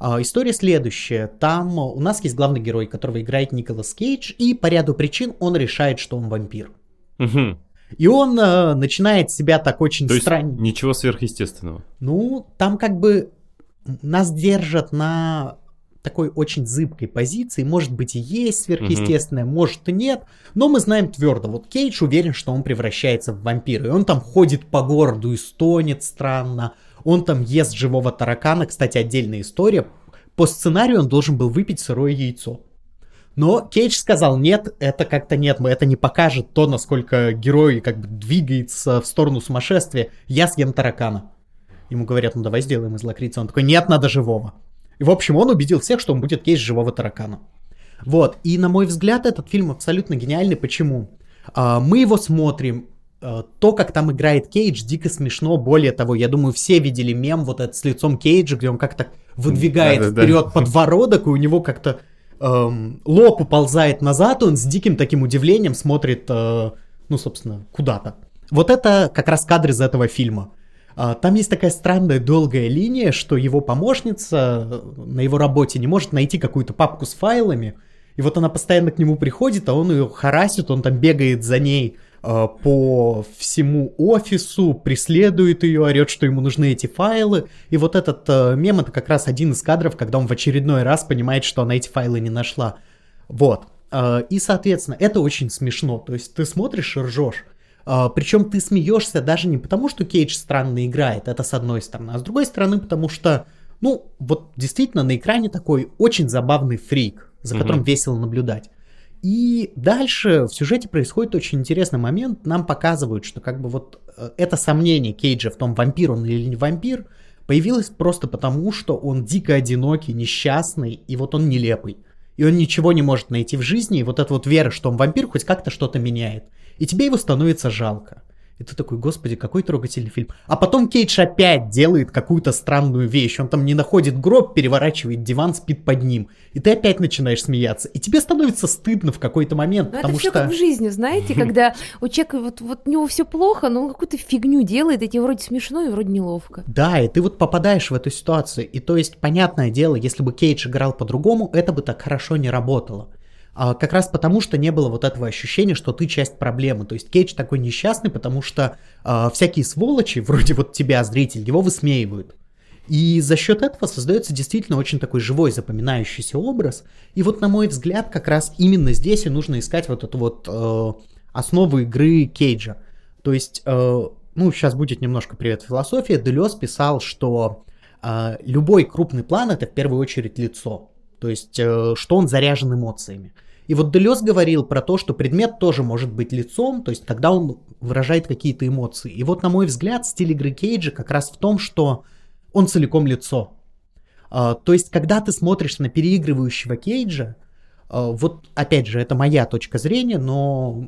А, История следующая. Там э, у нас есть главный герой, которого играет Николас Кейдж, и по ряду причин он решает, что он вампир. Мгм. И он э, начинает себя так очень То странно. ничего сверхъестественного. Ну, там как бы нас держат на такой очень зыбкой позиции. Может быть, и есть сверхъестественное, может и нет. Но мы знаем твердо. Вот Кейдж уверен, что он превращается в вампира. И он там ходит по городу и стонет странно. Он там ест живого таракана. Кстати, отдельная история. По сценарию он должен был выпить сырое яйцо. Но Кейдж сказал, нет, это как-то нет, мы это не покажет то, насколько герой как бы двигается в сторону сумасшествия. Я съем таракана. Ему говорят, ну давай сделаем из лакрицы. Он такой, нет, надо живого. И, в общем, он убедил всех, что он будет есть живого таракана. Вот, и на мой взгляд, этот фильм абсолютно гениальный. Почему? А, мы его смотрим, то, как там играет Кейдж, дико смешно. Более того, я думаю, все видели мем вот этот с лицом Кейджа, где он как-то выдвигает Да-да-да. вперед подбородок, и у него как-то эм, лоб уползает назад, он с диким таким удивлением смотрит, э, ну, собственно, куда-то. Вот это как раз кадр из этого фильма. А, там есть такая странная долгая линия, что его помощница э, на его работе не может найти какую-то папку с файлами, и вот она постоянно к нему приходит, а он ее харасит, он там бегает за ней э, по всему офису, преследует ее, орет, что ему нужны эти файлы. И вот этот э, мем это как раз один из кадров, когда он в очередной раз понимает, что она эти файлы не нашла. Вот. Э, и, соответственно, это очень смешно. То есть ты смотришь и ржешь. Uh, причем ты смеешься даже не потому, что Кейдж странно играет, это с одной стороны, а с другой стороны, потому что, ну, вот действительно на экране такой очень забавный фрик, за которым mm-hmm. весело наблюдать. И дальше в сюжете происходит очень интересный момент. Нам показывают, что как бы вот э, это сомнение Кейджа в том, вампир он или не вампир, появилось просто потому, что он дико одинокий, несчастный, и вот он нелепый. И он ничего не может найти в жизни, и вот эта вот вера, что он вампир, хоть как-то что-то меняет и тебе его становится жалко. И ты такой, господи, какой трогательный фильм. А потом Кейдж опять делает какую-то странную вещь. Он там не находит гроб, переворачивает диван, спит под ним. И ты опять начинаешь смеяться. И тебе становится стыдно в какой-то момент. Но потому это все что... как в жизни, знаете, когда у человека вот, вот у него все плохо, но он какую-то фигню делает, и тебе вроде смешно и вроде неловко. Да, и ты вот попадаешь в эту ситуацию. И то есть, понятное дело, если бы Кейдж играл по-другому, это бы так хорошо не работало. А, как раз потому, что не было вот этого ощущения, что ты часть проблемы. То есть Кейдж такой несчастный, потому что а, всякие сволочи, вроде вот тебя, зритель, его высмеивают. И за счет этого создается действительно очень такой живой, запоминающийся образ. И вот, на мой взгляд, как раз именно здесь и нужно искать вот эту вот э, основу игры Кейджа. То есть, э, ну, сейчас будет немножко привет философия. Делес писал, что э, любой крупный план это в первую очередь лицо. То есть, э, что он заряжен эмоциями. И вот Делес говорил про то, что предмет тоже может быть лицом, то есть тогда он выражает какие-то эмоции. И вот, на мой взгляд, стиль игры Кейджа как раз в том, что он целиком лицо. Uh, то есть, когда ты смотришь на переигрывающего Кейджа, uh, вот, опять же, это моя точка зрения, но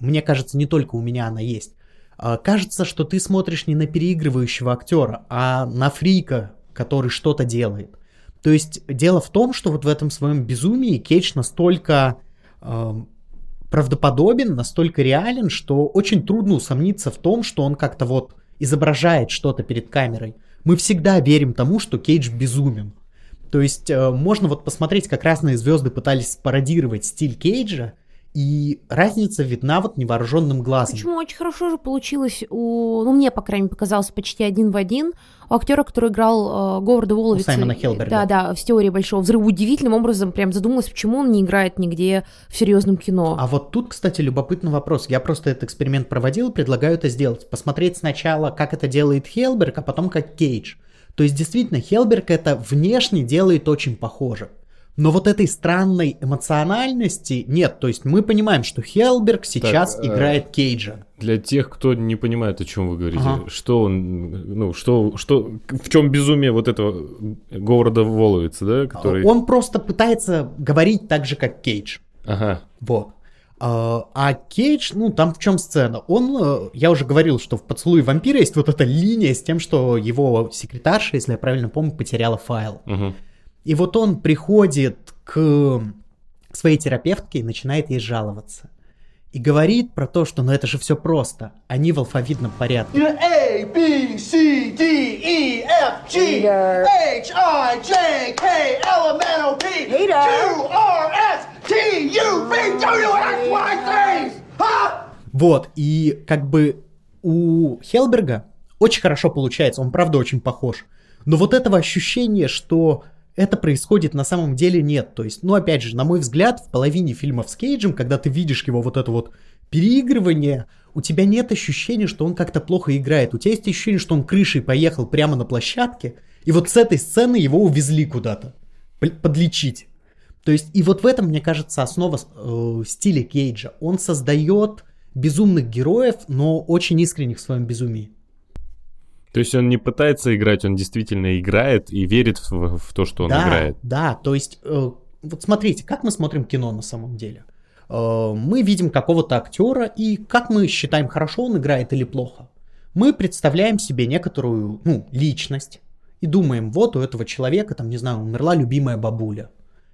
мне кажется, не только у меня она есть. Uh, кажется, что ты смотришь не на переигрывающего актера, а на фрика, который что-то делает. То есть дело в том, что вот в этом своем безумии Кейдж настолько э, правдоподобен, настолько реален, что очень трудно усомниться в том, что он как-то вот изображает что-то перед камерой. Мы всегда верим тому, что Кейдж безумен. То есть э, можно вот посмотреть, как разные звезды пытались пародировать стиль Кейджа, и разница видна вот невооруженным глазом. Почему очень хорошо же получилось у, ну мне по крайней мере показалось почти один в один у актера, который играл э, Говарда Воловица. У Саймона Хелберга. Да, да, в теории большого взрыва удивительным образом прям задумалась, почему он не играет нигде в серьезном кино. А вот тут, кстати, любопытный вопрос. Я просто этот эксперимент проводил, предлагаю это сделать. Посмотреть сначала, как это делает Хелберг, а потом как Кейдж. То есть действительно Хелберг это внешне делает очень похоже. Но вот этой странной эмоциональности нет. То есть мы понимаем, что Хелберг сейчас так, э, играет Кейджа. Для тех, кто не понимает, о чем вы говорите, ага. что он, ну, что, что, в чем безумие вот этого города Воловица, да, который... Он просто пытается говорить так же, как Кейдж. Ага. Вот. А, а Кейдж, ну, там в чем сцена? Он, э, я уже говорил, что в «Поцелуе вампира» есть вот эта линия с тем, что его секретарша, если я правильно помню, потеряла файл. Угу. И вот он приходит к своей терапевтке и начинает ей жаловаться. И говорит про то, что ну это же все просто. Они в алфавитном порядке. A, B, C, D, E, F, G, H, I, J, K, L, M, N, O, P, Q, R, S, T, U, V, W, X, Y, Z. Вот, и как бы у Хелберга очень хорошо получается, он правда очень похож. Но вот этого ощущения, что это происходит на самом деле нет. То есть, ну опять же, на мой взгляд, в половине фильмов с Кейджем, когда ты видишь его вот это вот переигрывание, у тебя нет ощущения, что он как-то плохо играет. У тебя есть ощущение, что он крышей поехал прямо на площадке, и вот с этой сцены его увезли куда-то подлечить. То есть, и вот в этом, мне кажется, основа э, стиля Кейджа. Он создает безумных героев, но очень искренних в своем безумии. То есть он не пытается играть, он действительно играет и верит в, в то, что он да, играет. Да, то есть, э, вот смотрите, как мы смотрим кино на самом деле. Э, мы видим какого-то актера, и как мы считаем, хорошо он играет или плохо. Мы представляем себе некоторую, ну, личность, и думаем, вот у этого человека, там, не знаю, умерла любимая бабуля.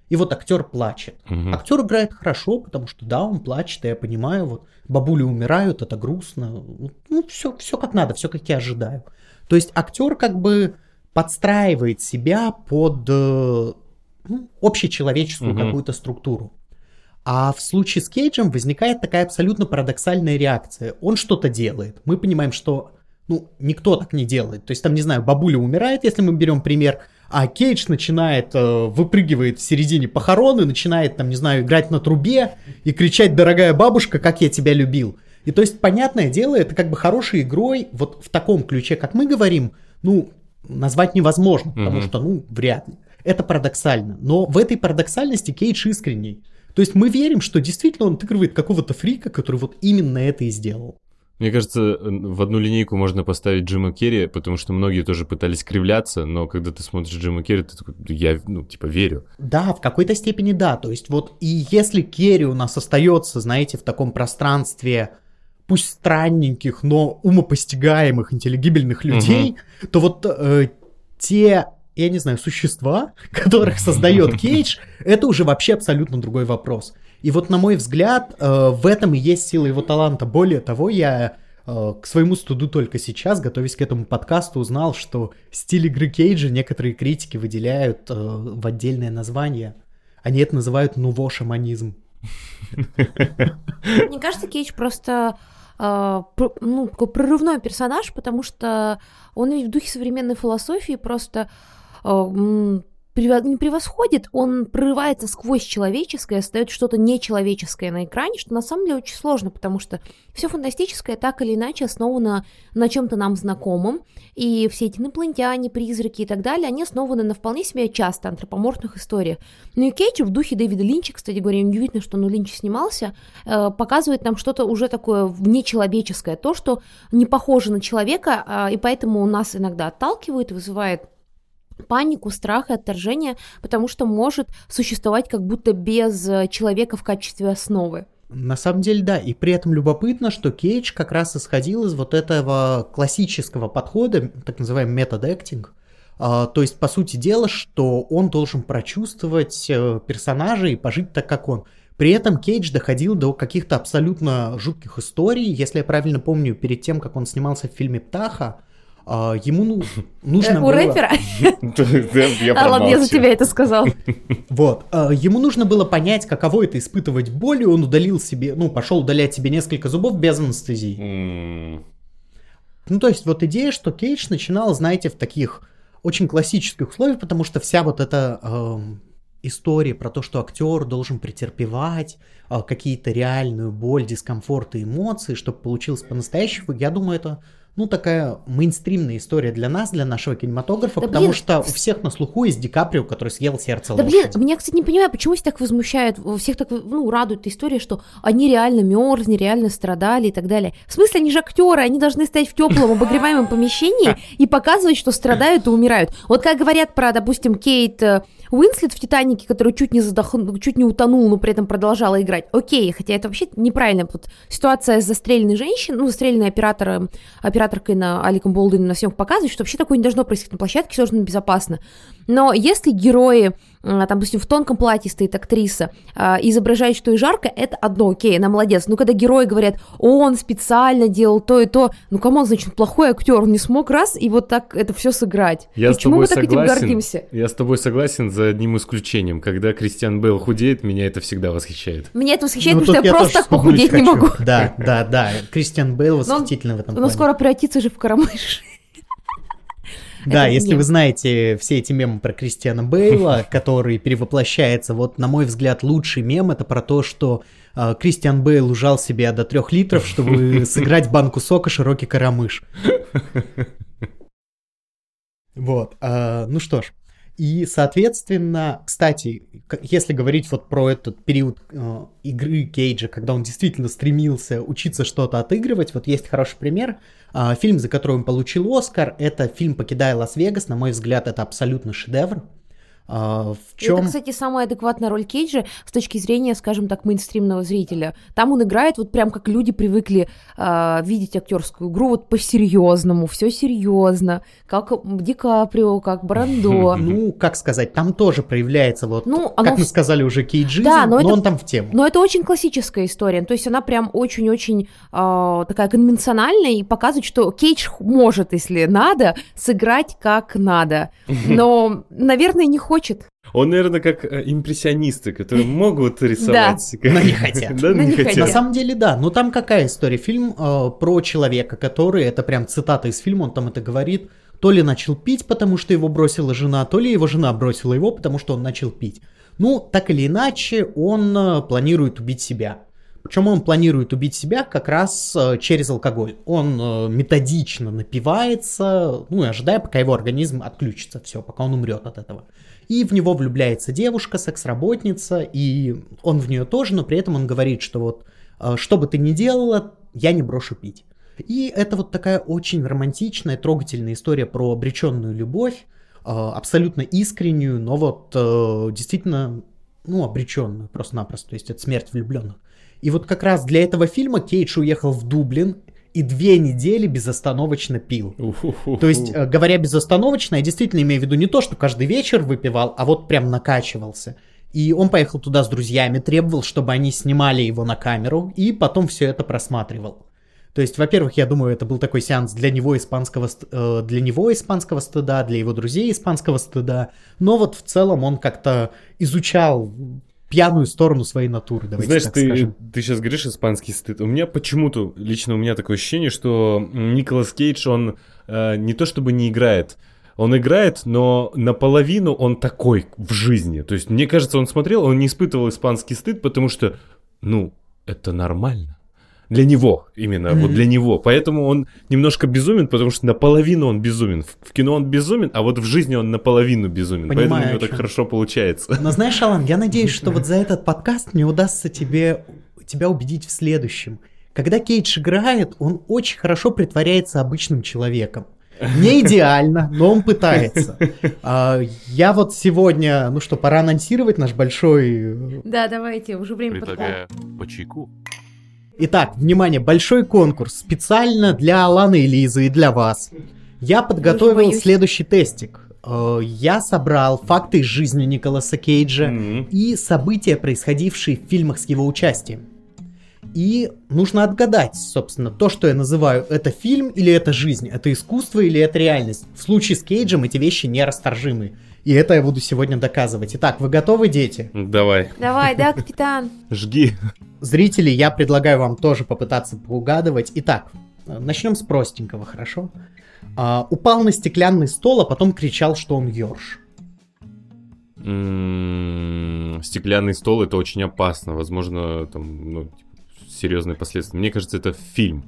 и вот актер плачет. Мгм. Актер играет хорошо, потому что да, он плачет, и я понимаю, вот бабули умирают, это грустно. Ну, все, все как надо, все как я ожидаю. То есть актер как бы подстраивает себя под э, ну, общечеловеческую Мгм. какую-то структуру. А в случае с Кейджем возникает такая абсолютно парадоксальная реакция. Он что-то делает. Мы понимаем, что ну, никто так не делает. То есть там, не знаю, бабуля умирает, если мы берем пример, а Кейдж начинает, э, выпрыгивает в середине похорон и начинает, там, не знаю, играть на трубе и кричать «Дорогая бабушка, как я тебя любил». И то есть, понятное дело, это как бы хорошей игрой, вот в таком ключе, как мы говорим, ну, назвать невозможно, потому Мгм. что, ну, вряд ли. Это парадоксально. Но в этой парадоксальности Кейдж искренний. То есть мы верим, что действительно он отыгрывает какого-то фрика, который вот именно это и сделал. Мне кажется, в одну линейку можно поставить Джима Керри, потому что многие тоже пытались кривляться, но когда ты смотришь Джима Керри, ты такой, я, ну, типа, верю. Да, в какой-то степени да. То есть вот и если Керри у нас остается, знаете, в таком пространстве, пусть странненьких, но умопостигаемых, интеллигибельных людей, то вот э, те, я не знаю, существа, которых создает Кейдж, это уже вообще абсолютно другой вопрос. И вот, на мой взгляд, э, в этом и есть сила его таланта. Более того, я э, к своему студу только сейчас, готовясь к этому подкасту, узнал, что стиль игры Кейджа некоторые критики выделяют э, в отдельное название. Они это называют нуво-шаманизм. Мне кажется, Кейдж просто пр- ну, такой прорывной персонаж, потому что он ведь в духе современной философии просто прево- не превосходит, он прорывается сквозь человеческое, создает что-то нечеловеческое на экране, что на самом деле очень сложно, потому что все фантастическое так или иначе основано на чем-то нам знакомом, и все эти инопланетяне, призраки и так далее, они основаны на вполне себе часто антропоморфных историях. Ну и Кейдж в духе Дэвида Линча, кстати говоря, неудивительно, что он у Линча снимался, э, показывает нам что-то уже такое внечеловеческое, то, что не похоже на человека, а, и поэтому нас иногда отталкивает вызывает панику, страх и отторжение, потому что может существовать как будто без э, человека в качестве основы. На самом деле, да, и при этом любопытно, что Кейдж как раз исходил из вот этого классического подхода, так называемый метод acting. А, то есть, по сути дела, что он должен прочувствовать э, персонажа и пожить так, как он. При этом Кейдж доходил до каких-то абсолютно жутких историй. Если я правильно помню, перед тем, как он снимался в фильме «Птаха», а, ему ну, нужно Э, У было... рэпера? Я А ладно, я за тебя это сказал. Вот. а, Ему нужно было понять, каково это испытывать боль, и он удалил себе, ну, пошел удалять себе несколько зубов без анестезии. Ну, то есть, вот идея, что Кейдж начинал, знаете, в таких очень классических условиях, потому что вся вот эта история про то, что актер должен претерпевать э, какие-то реальную боль, дискомфорт и эмоции, чтобы получилось по-настоящему, я думаю, это ну, такая мейнстримная история для нас, для нашего кинематографа, Да, потому блин, что у всех на слуху есть Ди Каприо, который съел сердце Да блин, лошади. меня, кстати, не понимаю, почему все так возмущают, всех так, ну, радует история, что они реально мерзли, реально страдали и так далее. В смысле, они же актеры, они должны стоять в теплом обогреваемом помещении и показывать, что страдают и умирают. Вот как говорят про, допустим, Кейт э, Уинслет в «Титанике», который чуть не, задох... чуть не утонул, но при этом продолжала играть. Окей, хотя это вообще неправильно. Вот ситуация с застреленной женщиной, ну, застреленной оператором, операторкой на Аликом Болдуином на съемках показывает, что вообще такое не должно происходить на площадке, все должно быть безопасно. Но если герои, там, допустим, в тонком платье стоит актриса, а, изображает, что и жарко, это одно, окей, она молодец. Но когда герои говорят, он специально делал то и то, ну, кому значит, он плохой актер, он не смог раз и вот так это все сыграть. Я с Почему тобой мы так этим гордимся? Я с тобой согласен за одним исключением. Когда Кристиан Бейл худеет, меня это всегда восхищает. Меня это восхищает, Ну, потому что тут я просто так похудеть не вспомнить могу. хочу. Да, да, да. Кристиан Бейл Но он- восхитительный в этом Но плане. скоро превратится же в карамыш. Да, Это если мем. вы знаете все эти мемы про Кристиана Бейла, который перевоплощается, вот, на мой взгляд, лучший мем это про то, что э, Кристиан Бейл ужал себя до трех литров, чтобы сыграть банку сока широкий карамыш. Вот, а, ну что ж. И, соответственно, кстати, если говорить вот про этот период э, игры Кейджа, когда он действительно стремился учиться что-то отыгрывать, вот есть хороший пример. А, фильм, за который он получил Оскар, это фильм «Покидая Лас-Вегас». На мой взгляд, это абсолютно шедевр. А, в чем... Это, кстати, самая адекватная роль Кейджа с точки зрения, скажем так, мейнстримного зрителя. Там он играет вот прям как люди привыкли э, видеть актерскую игру вот по-серьезному, все серьезно, как Ди Каприо, как Брандо. Ну, как сказать, там тоже проявляется вот, ну, оно... как мы сказали уже, кейджизм, да, но, но это... он там в тему. Но это очень классическая история, то есть она прям очень-очень э, такая конвенциональная и показывает, что Кейдж может, если надо, сыграть как надо. Но, наверное, не хочет хочет. Он, наверное, как э, импрессионисты, которые могут рисовать. Да, но не хотят. Да, но не хотят. На самом деле, да. Ну там какая история? Фильм э, про человека, который, это прям цитата из фильма, он там это говорит, то ли начал пить, потому что его бросила жена, то ли его жена бросила его, потому что он начал пить. Ну, так или иначе, он э, планирует убить себя. Причем он планирует убить себя как раз через алкоголь. Он методично напивается, ну и ожидая, пока его организм отключится, все, пока он умрет от этого. И в него влюбляется девушка, секс-работница, и он в нее тоже, но при этом он говорит, что вот э, что бы ты ни делала, я не брошу пить. И это вот такая очень романтичная, трогательная история про обреченную любовь, абсолютно искреннюю, но вот действительно, ну, обреченную просто-напросто, то есть это смерть влюбленных. И вот как раз для этого фильма Кейдж уехал в Дублин и две недели безостановочно пил. То есть, э, говоря безостановочно, я действительно имею в виду не то, что каждый вечер выпивал, а вот прям накачивался. И он поехал туда с друзьями, требовал, чтобы они снимали его на камеру, и потом все это просматривал. То есть, во-первых, я думаю, это был такой сеанс для него испанского, э, для него испанского стыда, для его друзей испанского стыда. Но вот в целом он как-то изучал пьяную сторону своей натуры, давайте Знаешь, так ты, скажем. ты сейчас говоришь испанский стыд. У меня почему-то, лично у меня такое ощущение, что Николас Кейдж, он э, не то чтобы не играет, он играет, но наполовину он такой в жизни. То есть, мне кажется, он смотрел, он не испытывал испанский стыд, потому что, ну, это нормально. Для него именно, mm-hmm. вот для него. Поэтому он немножко безумен, потому что наполовину он безумен. В, кино он безумен, а вот в жизни он наполовину безумен. Понимаю, Поэтому у него так хорошо получается. Но знаешь, Алан, я надеюсь, что вот за этот подкаст мне удастся тебе, тебя убедить в следующем. Когда Кейдж играет, он очень хорошо притворяется обычным человеком. Не идеально, но он пытается. А, я вот сегодня, ну что, пора анонсировать наш большой... Да, давайте, уже время Предлагаю по чайку. Итак, внимание, большой конкурс специально для Аланы и Лизы и для вас. Я подготовил следующий тестик. Э, я собрал факты из жизни Николаса Кейджа mm-hmm. и события, происходившие в фильмах с его участием. И нужно отгадать, собственно, то, что я называю, это фильм или это жизнь, это искусство или это реальность. В случае с Кейджем эти вещи нерасторжимы. И это я буду сегодня доказывать. Итак, вы готовы, дети? Давай. Давай, да, капитан. Жги. Зрители, я предлагаю вам тоже попытаться поугадывать. Итак, начнем с простенького, хорошо? А, упал на стеклянный стол, а потом кричал, что он ёрш. М-м, стеклянный стол это очень опасно. Возможно, там ну, серьезные последствия. Мне кажется, это фильм.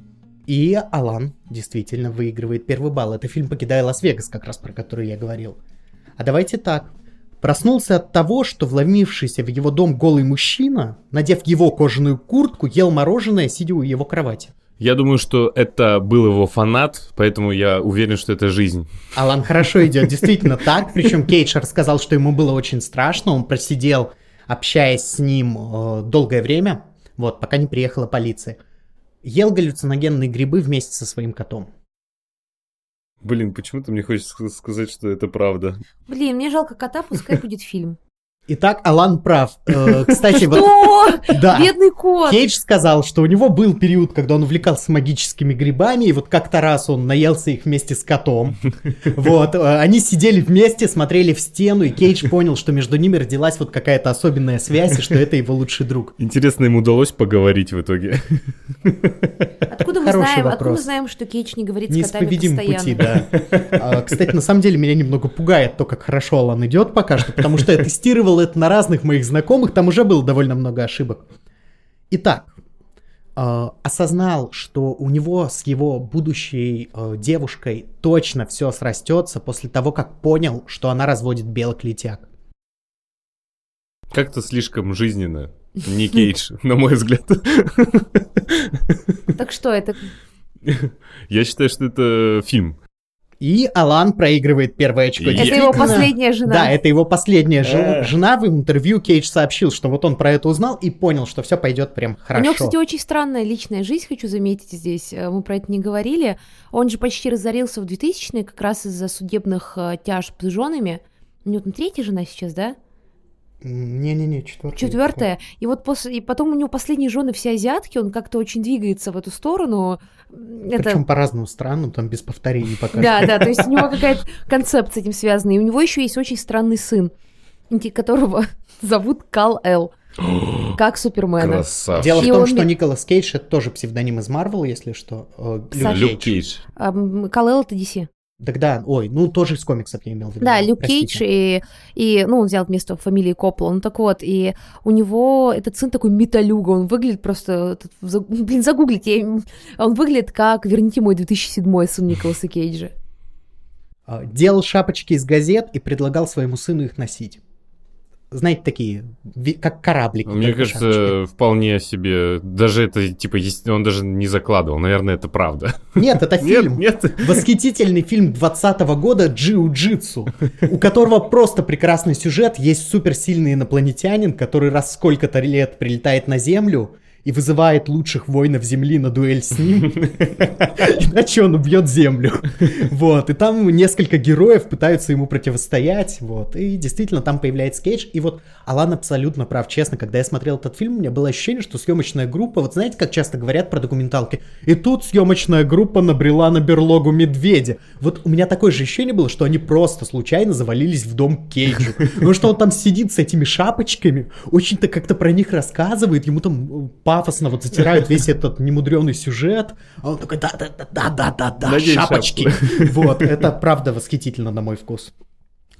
И Алан действительно выигрывает первый балл. Это фильм «Покидая Лас-Вегас», как раз про который я говорил. А давайте так. Проснулся от того, что вломившийся в его дом голый мужчина, надев его кожаную куртку, ел мороженое, сидя у его кровати. Я думаю, что это был его фанат, поэтому я уверен, что это жизнь. Алан хорошо идет, действительно так. Причем Кейдж рассказал, что ему было очень страшно. Он просидел, общаясь с ним э, долгое время, вот, пока не приехала полиция. Ел галлюциногенные грибы вместе со своим котом. Блин, почему-то мне хочется сказать, что это правда. Блин, мне жалко кота, пускай будет фильм. Итак, Алан прав. Э, кстати, вот... Да. Бедный кот! Кейдж сказал, что у него был период, когда он увлекался магическими грибами, и вот как-то раз он наелся их вместе с котом. Вот, э, они сидели вместе, смотрели в стену, и Кейдж понял, что между ними родилась вот какая-то особенная связь, и что это его лучший друг. Интересно, ему удалось поговорить в итоге. Откуда мы знаем, откуда мы знаем, что Кейдж не говорит с котами постоянно? пути, да. А, кстати, на самом деле меня немного пугает то, как хорошо Алан идет пока что, потому что я тестировал делал это на разных моих знакомых, там уже было довольно много ошибок. Итак, э, осознал, что у него с его будущей э, девушкой точно все срастется после того, как понял, что она разводит белок летяг. Как-то слишком жизненно. Не Кейдж, на мой взгляд. Так что это? Я считаю, что это фильм. И Алан проигрывает первое очко. Это Это его последняя жена. Да, это его последняя жен- Э. жена. В интервью Кейдж сообщил, что вот он про это узнал и понял, что все пойдет прям У хорошо. него, кстати, очень странная личная жизнь, хочу заметить здесь. Э, Мы про это не говорили. Он же почти разорился в 2000-е как раз из-за судебных э, тяжб с женами. У него там третья жена сейчас, да? Не-не-не, четвертая. Четвертая. И вот после, и потом у него последние жены все азиатки, он как-то очень двигается в эту сторону. Это... Причем по разным странам, там без повторений пока. Да, да, то есть у него какая-то концепт с этим связана. И у него еще есть очень странный сын, которого зовут Кал Эл, как Супермена. Красавчик. Дело в том, он что Николас Кейдж это тоже псевдоним из Марвел, если что. э, Люк Кейдж. Кал Эл это DC. Тогда, ой, ну тоже из комиксов я имел в виду. Да, Люк. Кейдж, и, и, ну, он взял вместо фамилии Коппола, ну, так вот, и у него этот сын такой металюга, он выглядит просто, блин, загуглите, я- он выглядит как, верните мой 2007 сын Николаса Кейджа. А, Делал шапочки из газет и предлагал своему сыну их носить. Знаете, такие, как кораблики. Мне кажется, шапочки. вполне себе. Даже это, типа, он даже не закладывал. Наверное, это правда. Нет, это фильм. Нет, нет. Восхитительный фильм 20 года «Джиу-джитсу», у которого просто прекрасный сюжет. Есть суперсильный инопланетянин, который раз сколько-то лет прилетает на Землю и вызывает лучших воинов Земли на дуэль с ним. Иначе он убьет Землю. Вот. И там несколько героев пытаются ему противостоять. Вот. И действительно там появляется Кейдж. И вот Алан абсолютно прав. Честно, когда я смотрел этот фильм, у меня было ощущение, что съемочная группа, вот знаете, как часто говорят про документалки, и тут съемочная группа набрела на берлогу медведя. Вот у меня такое же ощущение было, что они просто случайно завалились в дом Кейджу. Потому что он там сидит с этими шапочками, очень-то как-то про них рассказывает, ему там э, пафосно вот затирают весь этот немудренный сюжет. А он такой, да-да-да-да-да-да, шапочки. Вот, это правда восхитительно на мой вкус.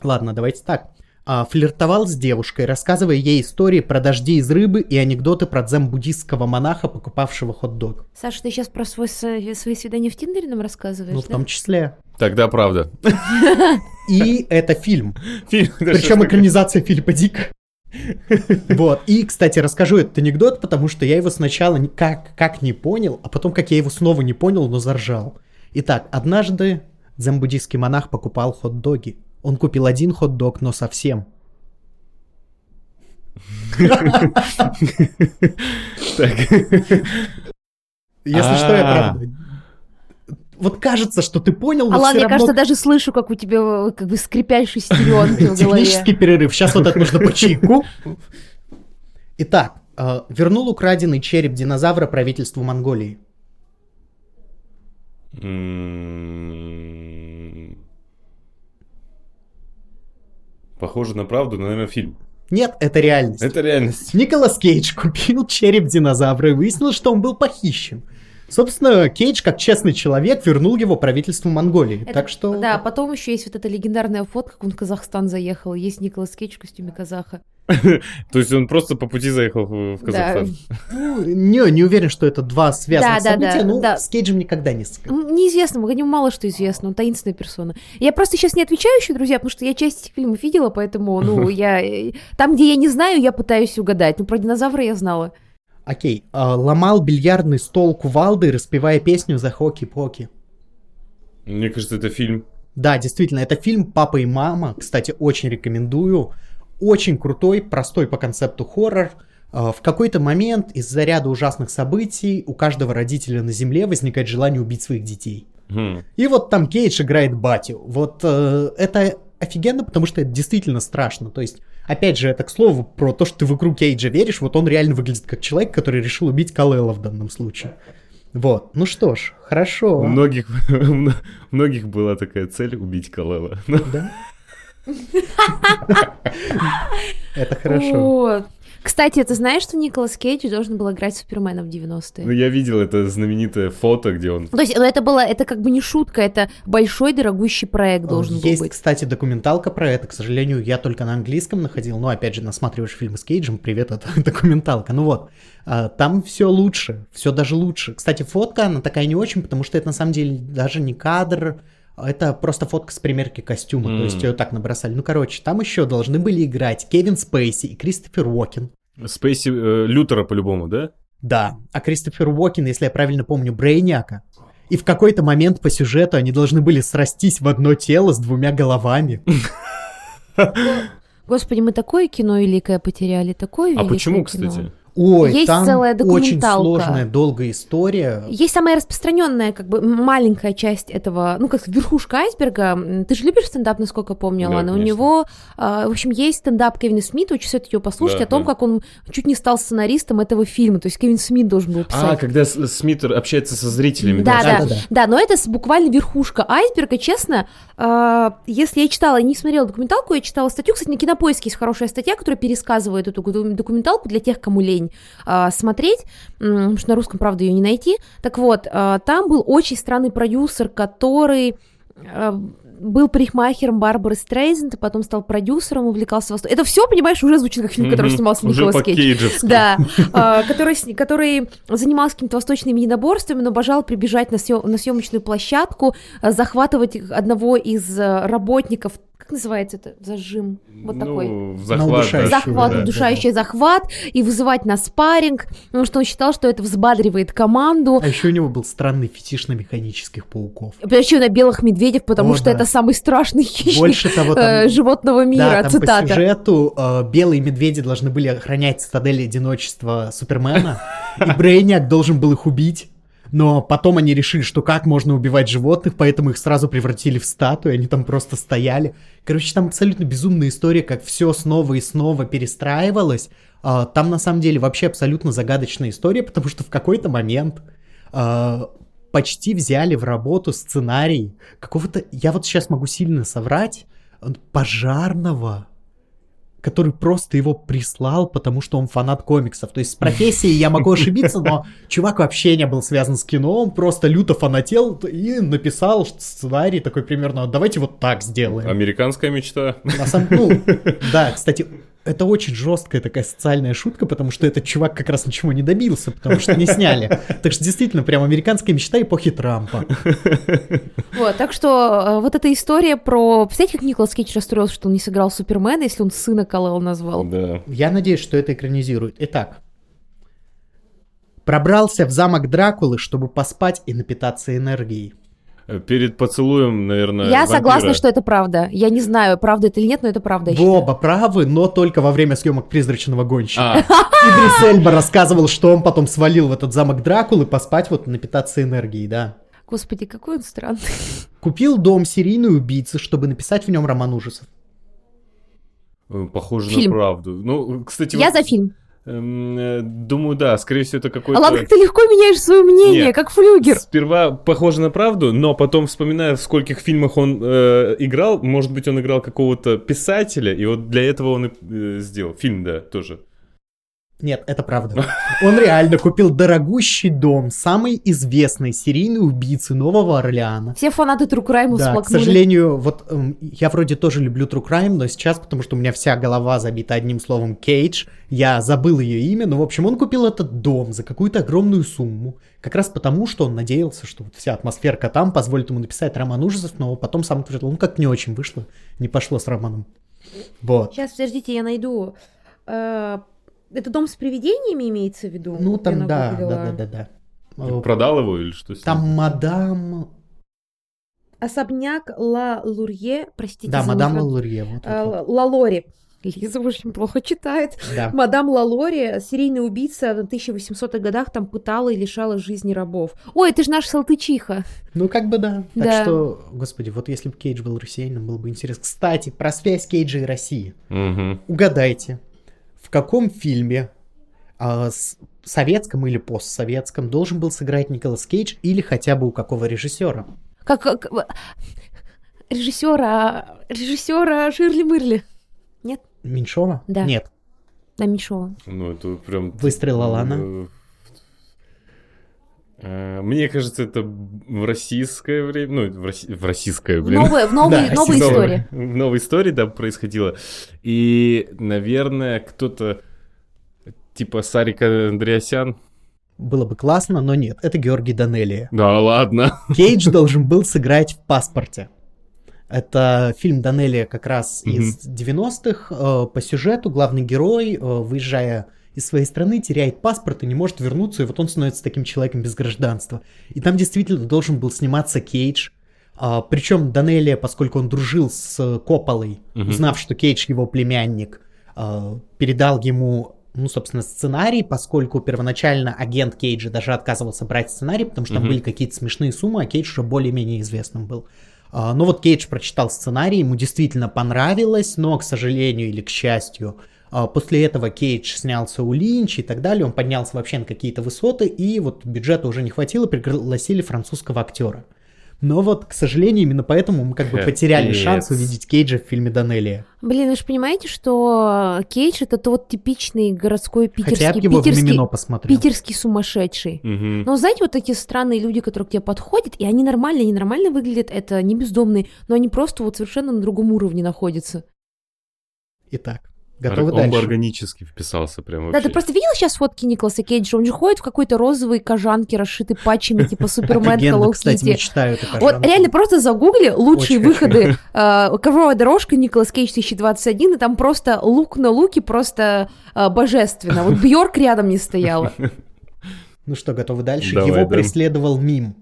Ладно, давайте так. А, флиртовал с девушкой, рассказывая ей истории про дожди из рыбы и анекдоты про дзен-буддистского монаха, покупавшего хот-дог. Саша, ты сейчас про свой, свои свидания в Тиндере нам рассказываешь, Ну, в да? том числе. Тогда правда. И это фильм. Причем экранизация Филиппа Дика. Вот. И, кстати, расскажу этот анекдот, потому что я его сначала как, как не понял, а потом как я его снова не понял, но заржал. Итак, однажды дзен-буддийский монах покупал хот-доги. Он купил один хот-дог, но совсем. Так. Если что, я А. правда. Вот кажется, что ты понял, но Алан, все я, равно кажется, даже слышу, как у тебя э, как бы скрипят шестеренки в голове. технический перерыв. Сейчас вот это нужно по чайку. Итак, э, вернул украденный череп динозавра правительству Монголии. М, Похоже на правду, но, наверное, фильм. Нет, это реальность. Это реальность. Николас Кейдж купил череп динозавра и выяснил, что он был похищен. Собственно, Кейдж, как честный человек, вернул его правительству Монголии. Это- так что... Да, потом еще есть вот эта легендарная фотка, как он в Казахстан заехал. Есть Николас Кейдж в костюме казаха. То есть он просто по пути заехал в Казахстан. Ну, не, не уверен, что это два связанных события, но с Кейджем никогда не Неизвестно, о нем мало что известно, он таинственная персона. Я просто сейчас не отвечаю еще, друзья, потому что я часть этих фильмов видела, поэтому, ну, я... э, Там, где я не знаю, я пытаюсь угадать. Ну, про динозавра я знала. Окей. а, ломал бильярдный стол кувалдой, распевая песню за хоки-поки. Мне кажется, это фильм. Да, действительно, это фильм «Папа и мама». Кстати, очень рекомендую. Очень крутой, простой по концепту хоррор. А, В какой-то момент из-за ряда ужасных событий у каждого родителя на Земле возникает желание убить своих детей. Хм. И вот там Кейдж играет батю. Вот э, это офигенно, потому что это действительно страшно. То есть, опять же, это к слову про то, что ты в игру Кейджа веришь. Вот он реально выглядит как человек, который решил убить Калела в данном случае. Вот. Ну что ж, хорошо. У многих, у многих была такая цель убить Калела. Да? Это хорошо. Кстати, ты знаешь, что Николас Кейдж должен был играть Супермена в 90-е? Ну, я видел это знаменитое фото, где он... То есть, ну, это было, это как бы не шутка, это большой дорогущий проект должен был Есть, быть. кстати, документалка про это. К сожалению, я только на английском находил. Но, опять же, насматриваешь фильмы с Кейджем. Привет, это документалка. Ну вот, а, там все лучше. Все даже лучше. Кстати, фотка, она такая не очень, потому что это на самом деле даже не кадр. А Это просто фотка с примерки костюма. То есть ее так набросали. Ну, короче, там еще должны были играть Кевин Спейси и Кристофер Уокен. Спейси э, Лютера по-любому, да? Да, а Кристофер Уокен, если я правильно помню, Брейняка. И в какой-то момент по сюжету они должны были срастись в одно тело с двумя головами. Господи, мы такое кино великое потеряли, такое А великое почему, кино. кстати? Ой, Есть там целая очень документалка. сложная, долгая история. Есть самая распространенная, как бы маленькая часть этого, ну как верхушка айсберга. Ты же любишь стендап, насколько помню, Да, Лана? У конечно. него, а, в общем, есть стендап Кевина Смита, очень советую его послушать, Да, о том, да. как он чуть не стал сценаристом этого фильма. То есть Кевин Смит должен был писать. А, когда Смит общается со зрителями. Да, да, Да-да-да. да, но это буквально верхушка айсберга, честно. э, если я читала, не смотрела документалку, я читала статью, кстати, на Кинопоиске есть хорошая статья, которая пересказывает эту документалку для тех, кому лень э, смотреть, м, потому что на русском, правда, ее не найти. Так вот, э, там был очень странный продюсер, который э, был парикмахером Барбары Стрейзенд, и потом стал продюсером, увлекался востоком. Это все, понимаешь, уже звучит как фильм, Мгм. снимался Николас Кейдж. Да, а, который, который занимался какими-то восточными единоборствами, но обожал прибежать на, съемочную площадку, а, захватывать одного из а, работников, как называется это, зажим, вот такой. Ну, На захват. Захват, да. удушающий захват, и вызывать на спарринг, потому что он считал, что это взбадривает команду. А еще у него был странный фетиш на механических пауков. Причем на белых медведев, потому О, что да. это самый страшный хищник Больше того, э, там... животного мира, Да, там цитата. по сюжету э, белые медведи должны были охранять цитадель одиночества Супермена, и Брейниак должен был их убить. Но потом они решили, что как можно убивать животных, поэтому их сразу превратили в статуи, они там просто стояли. Короче, там абсолютно безумная история, как все снова и снова перестраивалось. А, Там на самом деле вообще абсолютно загадочная история, потому что в какой-то момент а, почти взяли в работу сценарий какого-то, я вот сейчас могу сильно соврать, пожарного, который просто его прислал, потому что он фанат комиксов. То есть с профессией я могу ошибиться, но чувак вообще не был связан с кино, он просто люто фанател и написал сценарий такой примерно, давайте вот так сделаем. Американская мечта. На самом, ну, да, кстати, это очень жесткая такая социальная шутка, потому что этот чувак как раз ничего не добился, потому что не сняли. Так что действительно, прям американская мечта эпохи Трампа. Вот, так что э, вот эта история про... Представляете, как Николас Кейдж расстроился, что он не сыграл Супермена, если он сына Калел назвал? Да. Я надеюсь, что это экранизирует. Итак, пробрался в замок Дракулы, чтобы поспать и напитаться энергией. Перед поцелуем, наверное, Я вампира. согласна, что это правда. Я не знаю, правда это или нет, но это правда. Вы оба правы, но только во время съемок «Призрачного гонщика». А, Идрис Эльба рассказывал, что он потом свалил в этот замок Дракулы поспать, вот напитаться энергией, да. Господи, какой он странный. Купил дом серийной убийцы, чтобы написать в нем роман ужасов. э, похоже Фильм. на правду. Ну, кстати, Я вот, за фильм. Эм, э, думаю, да, скорее всего, это какой-то... А ладно, ты легко меняешь свое мнение, Нет. как флюгер. Сперва похоже на правду, но потом, вспоминая, в скольких фильмах он э, играл, может быть, он играл какого-то писателя, и вот для этого он и э, сделал. Фильм, да, тоже. Нет, это правда. Он реально купил дорогущий дом самой известной серийной убийцы Нового Орлеана. Все фанаты True Crime Да, к сожалению, вот эм, я вроде тоже люблю True Crime, но сейчас, потому что у меня вся голова забита одним словом Кейдж, я забыл ее имя, но, в общем, он купил этот дом за какую-то огромную сумму, как раз потому, что он надеялся, что вот вся атмосферка там позволит ему написать роман ужасов, но потом сам утверждал, ну как не очень вышло, не пошло с романом. Вот. Сейчас, подождите, я найду. Это дом с привидениями имеется в виду? Ну там, да, да, да, да, да. Э, Продал его или что? Там мадам... Особняк Ла Лурье, простите Да, мадам мой фран- Лалурье. Вот, вот, Э, вот. Лалори. Лиза очень плохо читает. Да. Мадам Лалори, серийный убийца в 1800-х годах, там пытала и лишала жизни рабов. Ой, это же наш Салтычиха. Ну, как бы да. Так Да. что, господи, вот если бы Кейдж был россиянином, было бы интересно. Кстати, про связь Кейджа и России. Мгм. Угадайте, каком фильме с- советском или постсоветском должен был сыграть Николас Кейдж или хотя бы у какого режиссера? Как, как режиссера, режиссера Ширли Мырли. Нет? Меньшова? Да. Нет. Да, Меньшова. Ну, это прям... Выстрел Алана. Э, Мне кажется, это в российское время, ну, в, росси- в российское, блин. Новая, в новой, Да, новой сезон. истории. В новой истории, да, происходило. И, наверное, кто-то типа Сарика Андреасян. Было бы классно, но нет. Это Георгий Данелия. Да ладно. Кейдж должен был сыграть в «Паспорте». Это фильм Данелия как раз Мгм. из 90-х. Э, По сюжету главный герой, э, выезжая из своей страны, теряет паспорт и не может вернуться, и вот он становится таким человеком без гражданства. И там действительно должен был сниматься Кейдж, а, причем Данелия, поскольку он дружил с Копполой, Мгм. узнав, что Кейдж его племянник, а, передал ему, ну, собственно, сценарий, поскольку первоначально агент Кейджа даже отказывался брать сценарий, потому что там Мгм. были какие-то смешные суммы, а Кейдж уже более-менее известным был. А, Но вот Кейдж прочитал сценарий, ему действительно понравилось, но, к сожалению или к счастью, после этого Кейдж снялся у Линча и так далее, он поднялся вообще на какие-то высоты, и вот бюджета уже не хватило, пригласили французского актера. Но вот, к сожалению, именно поэтому мы как бы потеряли Капец. шанс увидеть Кейджа в фильме Данелия. Блин, вы же понимаете, что Кейдж это тот типичный городской питерский, Хотя бы его в питерский, Мимино посмотрел. питерский сумасшедший. Мгм. Но знаете, вот такие странные люди, которые к тебе подходят, и они нормально, они нормально выглядят, это не бездомные, но они просто вот совершенно на другом уровне находятся. Итак, готовы он бы дальше? органически вписался прям Да, вообще. ты просто видел сейчас фотки Николаса Кейджа? Он же ходит в какой-то розовой кожанке, расшитой патчами, типа Супермен, Hello кстати, Kitty. мечтаю это Вот реально просто загугли лучшие выходы э, ковровая дорожка Николас Кейдж 2021, и там просто лук на луке просто э, божественно. Вот Бьорк рядом не стояла. Ну что, готовы дальше? Его да. преследовал мим.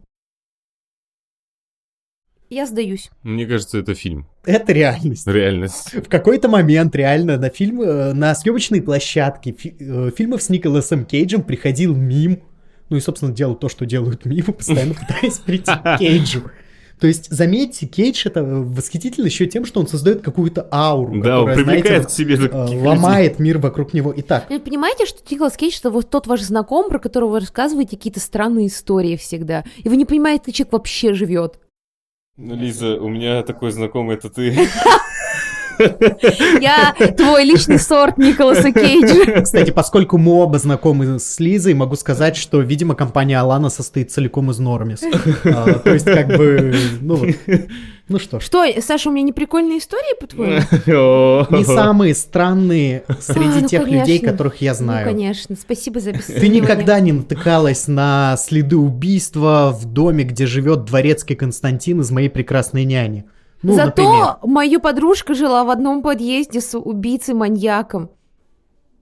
Я сдаюсь. Мне кажется, это фильм. Это реальность. Реальность. В какой-то момент реально на фильм, э, на съемочной площадке фи- э, фильмов с Николасом Кейджем приходил мим. Ну и, собственно, делал то, что делают мимы, постоянно пытаясь прийти к Кейджу. То есть, заметьте, Кейдж это восхитительно еще тем, что он создает какую-то ауру, Да, он которая, привлекает знаете, к себе э, таких людей. ломает мир вокруг него. Итак, Вы понимаете, что Николас Кейдж это вот тот ваш знакомый, про которого вы рассказываете какие-то странные истории всегда. И вы не понимаете, человек вообще живет. Ну, Лиза, у меня такой знакомый, это ты. Я твой личный сорт Николаса Кейджа. кстати, поскольку мы оба знакомы с Лизой, могу сказать, что, видимо, компания Алана состоит целиком из Нормис. А, То есть, как бы, ну вот. Ну что ж. Что, Саша, у меня не прикольные истории, по-твоему? Не самые странные среди А, ну, тех людей, которых я Ну, знаю. конечно. Спасибо за Ты обесценивание. никогда не натыкалась на следы убийства в доме, где живет дворецкий Константин из моей прекрасной няни. Ну, Зато например. моя подружка жила в одном подъезде с убийцей-маньяком.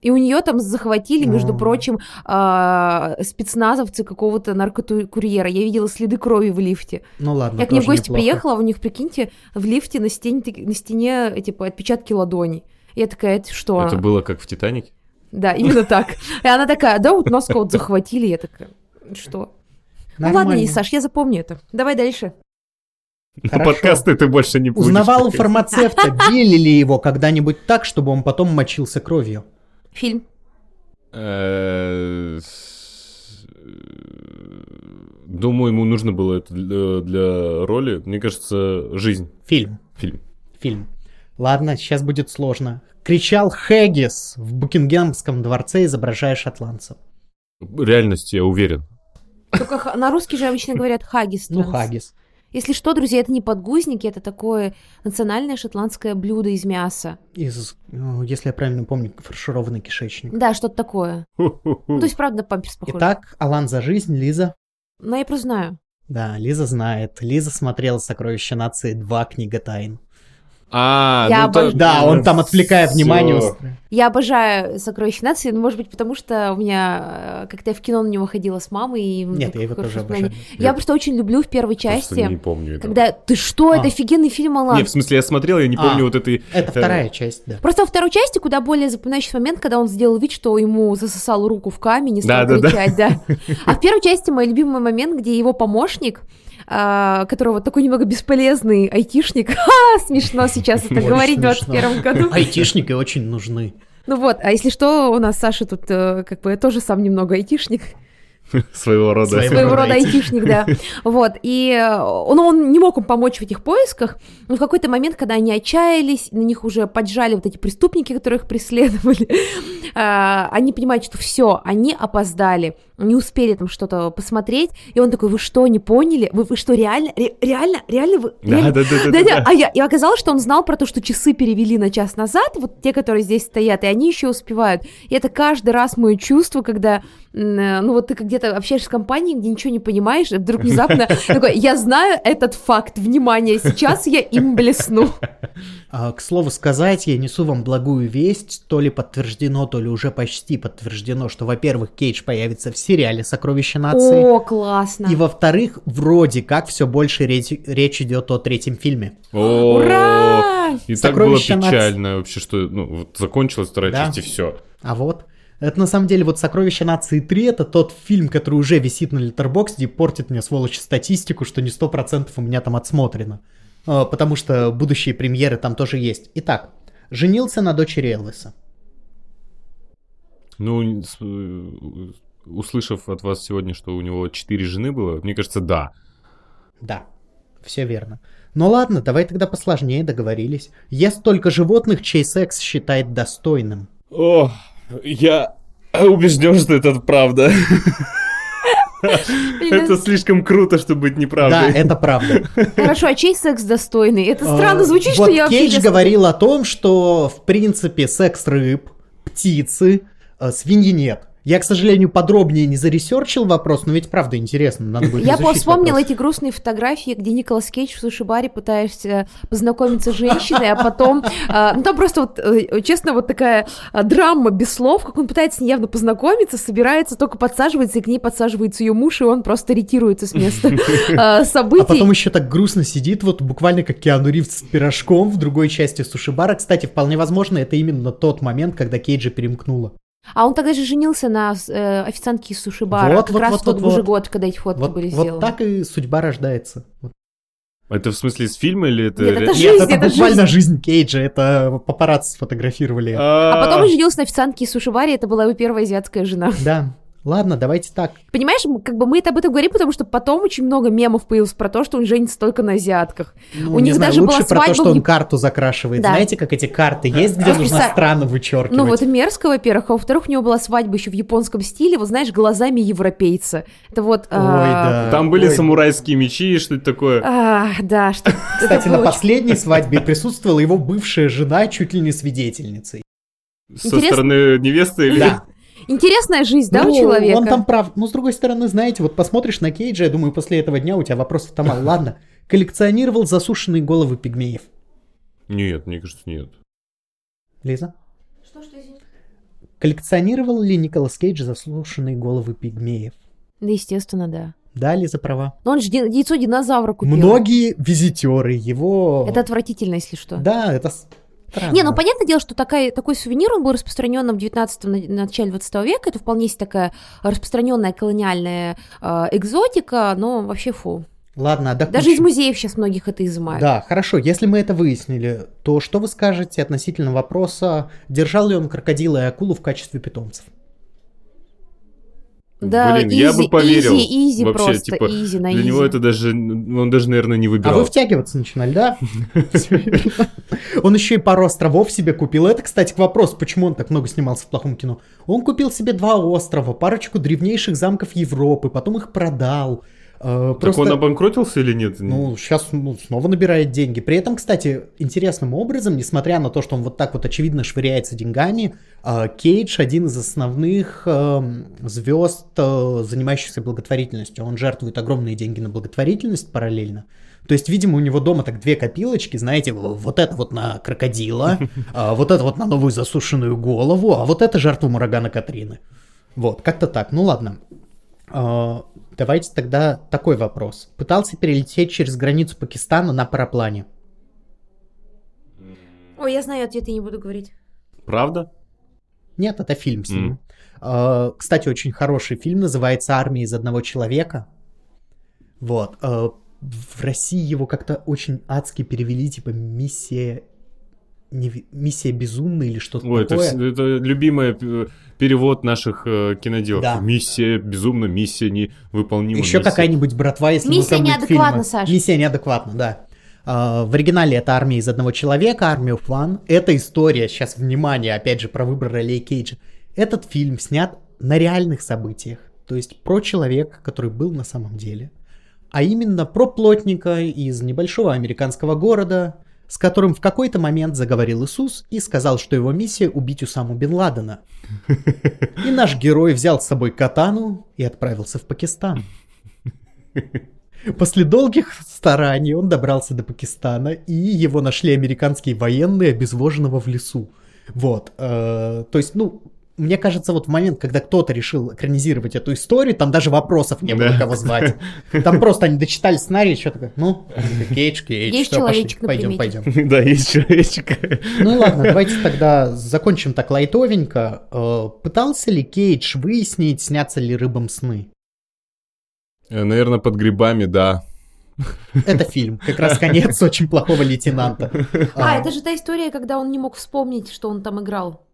И у нее там захватили, между прочим, а, спецназовцы какого-то наркокурьера. Я видела следы крови в лифте. Ну ладно, Я к ним в гости неплохо. приехала, а у них, прикиньте, в лифте на стене, на стене типа отпечатки ладоней. Я такая, это что? Это было как в «Титанике»? Да, именно так. И она такая, да, вот нас кого-то захватили. Я такая, что? Ну ладно, не, Саш, я запомню это. Давай дальше. На Хорошо. подкасты ты больше не будешь. Узнавал у фармацевта, били ли его когда-нибудь так, чтобы он потом мочился кровью. Фильм. Э, э, Думаю, ему нужно было это для, для роли. Мне кажется, жизнь. Фильм. Фильм. Фильм. Ладно, сейчас будет сложно. Кричал Хэггис в Букингемском дворце, изображая шотландца. Реальность, я уверен. Только на русский же обычно говорят хагис. Ну, транс. Если что, друзья, это не подгузники, это такое национальное шотландское блюдо из мяса. Из, ну, если я правильно помню, фаршированный кишечник. Да, что-то такое. Ну, то есть, правда, памперс похож. Итак, Алан за жизнь, Лиза. Но я просто знаю. Да, Лиза знает. Лиза смотрела «Сокровища нации 2. Книга тайн». А, Я ну то- обожаю- Да, он там, отвлекая Всё. внимание. Я обожаю «Сокровища нации», но, может быть, потому что у меня... э, Как-то я в кино на него ходила с мамой. И Нет, я его тоже обожаю. Я Я просто очень люблю в первой Просто части, не помню этого. когда... Ты что? Это А. офигенный фильм, Алан. Не, в смысле, я смотрел, я не А. помню вот этой... Это э, вторая часть, да. Просто во второй части куда более запоминающий момент, когда он сделал вид, что ему засосал руку в камень и стал Да-да-да. кричать, да. А в первой части мой любимый момент, где его помощник, а, которого такой немного бесполезный айтишник, ха, смешно сейчас это говорить в смешно. 21 году. Айтишники очень нужны. Ну вот, а если что, у нас Саша тут э, как бы тоже сам немного айтишник. Своего рода. Своего своего рода айтишник, да. Вот, и э, он, он не мог им помочь в этих поисках, но в какой-то момент, когда они отчаялись, на них уже поджали вот эти преступники, которые их преследовали, а, они понимают, что все, они опоздали, не успели там что-то посмотреть, и он такой, вы что, не поняли? Вы, вы что, реально, ре- реально, реально вы... реально?» Да, да, да, да, Да-да, да. а я, и оказалось, что он знал про то, что часы перевели на час назад, вот те, которые здесь стоят, и они еще успевают. И это каждый раз мое чувство, когда, э, ну вот ты где-то общаешься с компанией, где ничего не понимаешь, и вдруг внезапно такой, я знаю этот факт, внимание, сейчас я им блесну. А, К слову сказать, я несу вам благую весть, то ли подтверждено, то ли уже почти подтверждено, что, во-первых, Кейдж появится в сериале «Сокровища нации», О, классно. и, во-вторых, вроде как все больше речь, речь идет о третьем фильме. О, Ура! И так было печально вообще, что ну, закончилась вторая часть и все. А вот, это на самом деле вот «Сокровища нации 3» это тот фильм, который уже висит на Литербоксе и портит мне, сволочь, статистику, что не 100% у меня там отсмотрено. А, Потому что будущие премьеры там тоже есть. Итак, женился на дочери Элвиса. Ну, услышав от вас сегодня, что у него четыре жены было, мне кажется, да. Да, все верно. Ну ладно, давай тогда посложнее договорились. Ест только животных, чей секс считает достойным. О, я убежден, что это правда. Это слишком круто, чтобы быть Да, неправдой. это правда. Хорошо, а чей секс достойный? Это странно А, звучит, вот что я вообще... Кейдж говорил о том, что, в принципе, секс рыб, птицы, э, свиньи нет. Я, к сожалению, подробнее не заресерчил вопрос, но ведь правда интересно, надо будет Я вспомнила вопрос. эти грустные фотографии, где Николас Кейдж в суши-баре пытаешься познакомиться с женщиной, а потом... а, Ну, там просто вот, э, честно, вот такая драма без слов, как он пытается с ней явно познакомиться, собирается, только подсаживается, и к ней подсаживается ее муж, и он просто ретируется с места а, А событий. потом еще так грустно сидит, вот буквально как Киану Ривз с пирожком в другой части суши-бара. Кстати, вполне возможно, это именно тот момент, когда Кейджа перемкнула. А он тогда же женился на э, официантке из суши-бара, Вот, как вот, раз вот, в тот вот, же вот. год, когда эти фотки Вот, были вот сделаны. так и судьба рождается. Вот. Это в смысле из фильма или это... Нет, это Жизнь, Нет, это это буквально жизнь Кейджа, это папарацци сфотографировали. А потом А, он женился на официантке из суши-баре, это была его первая азиатская жена. Да, ладно, давайте так. Понимаешь, как бы мы это об этом говорим, потому что потом очень много мемов появилось про то, что он женится только на азиатках. Ну, У не них знаю, даже лучше была про то, свадьба что он карту закрашивает. Да. Знаете, как эти карты есть, где А, нужно страны вычеркивать? Ну вот мерзко, во-первых, а во-вторых, у него была свадьба еще в японском стиле, вот знаешь, глазами европейца. Это вот... Ой, а, да. Там были Ой. самурайские мечи и что-то такое. а, да, что... Кстати, на последней свадьбе присутствовала его бывшая жена, чуть ли не свидетельницей. Со Интересно- стороны невесты или... Да. Интересная жизнь, да, Ну, у человека? Он там прав. Ну, с другой стороны, знаете, вот посмотришь на Кейджа, я думаю, после этого дня у тебя вопросов там мало. Ладно. Коллекционировал засушенные головы пигмеев. Нет, мне кажется, нет. Лиза? Что, что, извини? Коллекционировал ли Николас Кейдж засушенные головы пигмеев? Да, естественно, да. Да, Лиза права. Но он же яйцо динозавра купил. Многие визитеры его... Это отвратительно, если что. Да, это странно. Не, ну понятное дело, что такая, такой сувенир, он был распространенным в 19 на, начале 20 века, это вполне себе такая распространенная колониальная э, экзотика, но вообще фу. Ладно, а Даже из музеев сейчас многих это изымают. Да, хорошо. Если мы это выяснили, то что вы скажете относительно вопроса, держал ли он крокодила и акулу в качестве питомцев? Да, Блин, я бы поверил. Easy, easy Вообще, просто, типа, easy на Для easy. него это даже... Он даже, наверное, не А выбирал. вы втягиваться начинали, да? Он еще и пару островов себе купил. Это, кстати, к вопросу, почему он так много снимался в плохом кино. Он купил себе два острова, парочку древнейших замков Европы, потом их продал. Э, Так Просто... он обанкротился или нет? Ну, сейчас снова набирает деньги. При этом, кстати, интересным образом, несмотря на то, что он вот так вот очевидно швыряется деньгами, э, Кейдж один из основных звезд, занимающихся благотворительностью. Он жертвует огромные деньги на благотворительность параллельно. То есть, видимо, у него дома так две копилочки, знаете, вот это вот на крокодила, а вот это вот на новую засушенную голову, а вот это жертву урагана Катрины. Вот, как-то так. Ну ладно. А, Давайте тогда такой вопрос. Пытался перелететь через границу Пакистана на параплане. Ой, я знаю ответ, я не буду говорить. Правда? Нет, это фильм с ним. А, Кстати, очень хороший фильм, называется «Армия из одного человека». Вот. В России его как-то очень адски перевели, типа «Миссия...» не- «Миссия безумная» или что-то Ой, это, такое. вс- это любимый э, перевод наших э, киноделов. Да. Миссия безумно, миссия невыполнима. Еще миссия- какая-нибудь братва, если вы Миссия неадекватна, фильмы. Саш. Миссия неадекватна, да. А, В оригинале это армия из одного человека, армия of One. Это история, сейчас внимание, опять же, про выбор ролей Кейджа. Этот фильм снят на реальных событиях, то есть про человека, который был на самом деле, а именно про плотника из небольшого американского города, с которым в какой-то момент заговорил Иисус и сказал, что его миссия убить Усаму Бен Ладена. И наш герой взял с собой катану и отправился в Пакистан. После долгих стараний он добрался до Пакистана, и его нашли американские военные, обезвоженного в лесу. Вот. э, то есть, ну, мне кажется, вот в момент, когда кто-то решил экранизировать эту историю, там даже вопросов не было, Да. кого звать. Там просто они дочитали сценарий, что такое, ну, Кейдж, Кейдж, Есть пошли, человечек на пойдем, пойдем. Да, есть человечек. Ну ладно, давайте тогда закончим так лайтовенько. Э, Пытался ли Кейдж выяснить, снятся ли рыбам сны? Наверное, под грибами, да. Это фильм, как раз конец очень плохого лейтенанта. А, это же та история, когда он не мог вспомнить, что он там играл.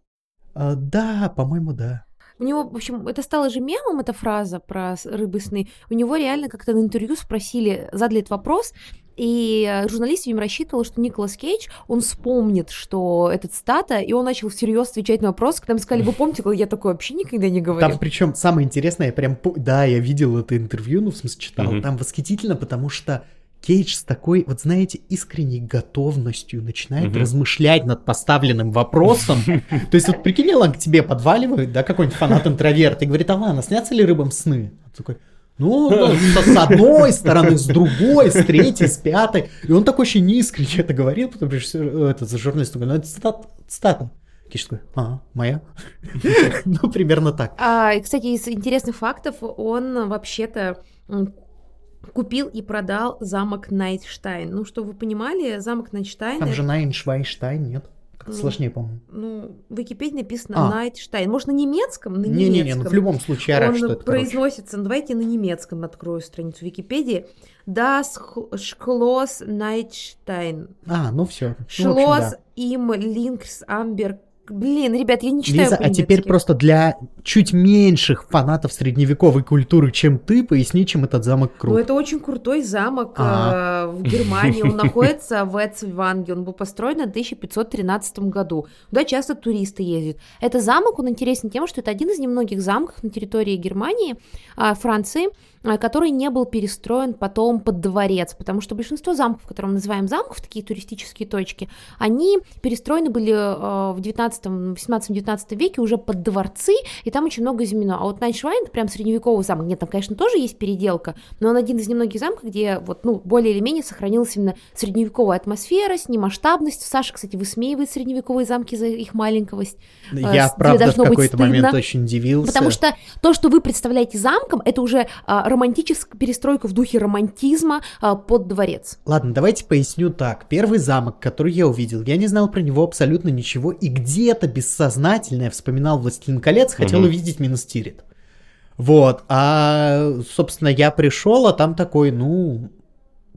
А, Да, по-моему, да. У него, в общем, это стало же мемом, эта фраза про рыбы сны. У него реально как-то на интервью спросили, задали этот вопрос, и э, журналист, видимо, рассчитывал, что Николас Кейдж, он вспомнит, что этот стата, и он начал всерьез отвечать на вопрос, когда ему сказали, вы помните, когда я такое вообще никогда не говорил? Там причем самое интересное, я прям, да, я видел это интервью, ну, в смысле, читал, Мгм. там восхитительно, потому что Кейдж с такой, вот знаете, искренней готовностью начинает Мгм. размышлять над поставленным вопросом. То есть вот прикинь, он к тебе подваливает, да, какой-нибудь фанат-интроверт, и говорит, а ладно, снятся ли рыбам сны? Он такой, ну, ну, с с одной стороны, с другой, с третьей, с пятой. И он такой очень неискренне это говорил, потом режиссер, э, этот за журналист говорит, ну, это цитата, цитата. Кейдж такой, а, моя? Ну, примерно так. А, кстати, из интересных фактов, он вообще-то купил и продал замок Найдштайн. Ну, чтобы вы понимали, замок Найтштайн... Там это- же Найншвайнштайн, нет? Как-то Ну, сложнее, по-моему. Ну, в Википедии написано А. Найдштайн. Может, на немецком? На Не-не-не, немецком. ну в любом случае я рад, Он что это короче. произносится, ну, давайте на немецком открою страницу Википедии. Das Schloss Neidstein. А, ну все. Schloss im Landkreis Amberg. Блин, ребят, я не читаю Лиза, а теперь просто для чуть меньших фанатов средневековой культуры, чем ты, поясни, чем этот замок Ну, крут. это очень крутой замок А. э, в Германии. Он находится в Эцванге. Он был построен в 1513 году. Туда часто туристы ездят. Это замок, он интересен тем, что это один из немногих замков на территории Германии, а, Франции, а, который не был перестроен потом под дворец, потому что большинство замков, которые мы называем замков, такие туристические точки, они перестроены были э, в 19 18-19 веке уже под дворцы, и там очень много изменено. А вот Найншвайн, это прям средневековый замок. Нет, там, конечно, тоже есть переделка, но он один из немногих замков, где вот, ну, более или менее сохранилась именно средневековая атмосфера, с ней масштабность. Саша, кстати, высмеивает средневековые замки за их маленьковость. Я, э, тебе правда, в какой-то момент очень удивился. Потому что то, что вы представляете замком, это уже а, романтическая перестройка в духе романтизма а, под дворец. Ладно, давайте поясню так. Первый замок, который я увидел, я не знал про него абсолютно ничего, и где-то бессознательно я вспоминал «Властелин колец», хотел Мгм. увидеть Минастирит. Вот, а, собственно, я пришел, а там такой, ну,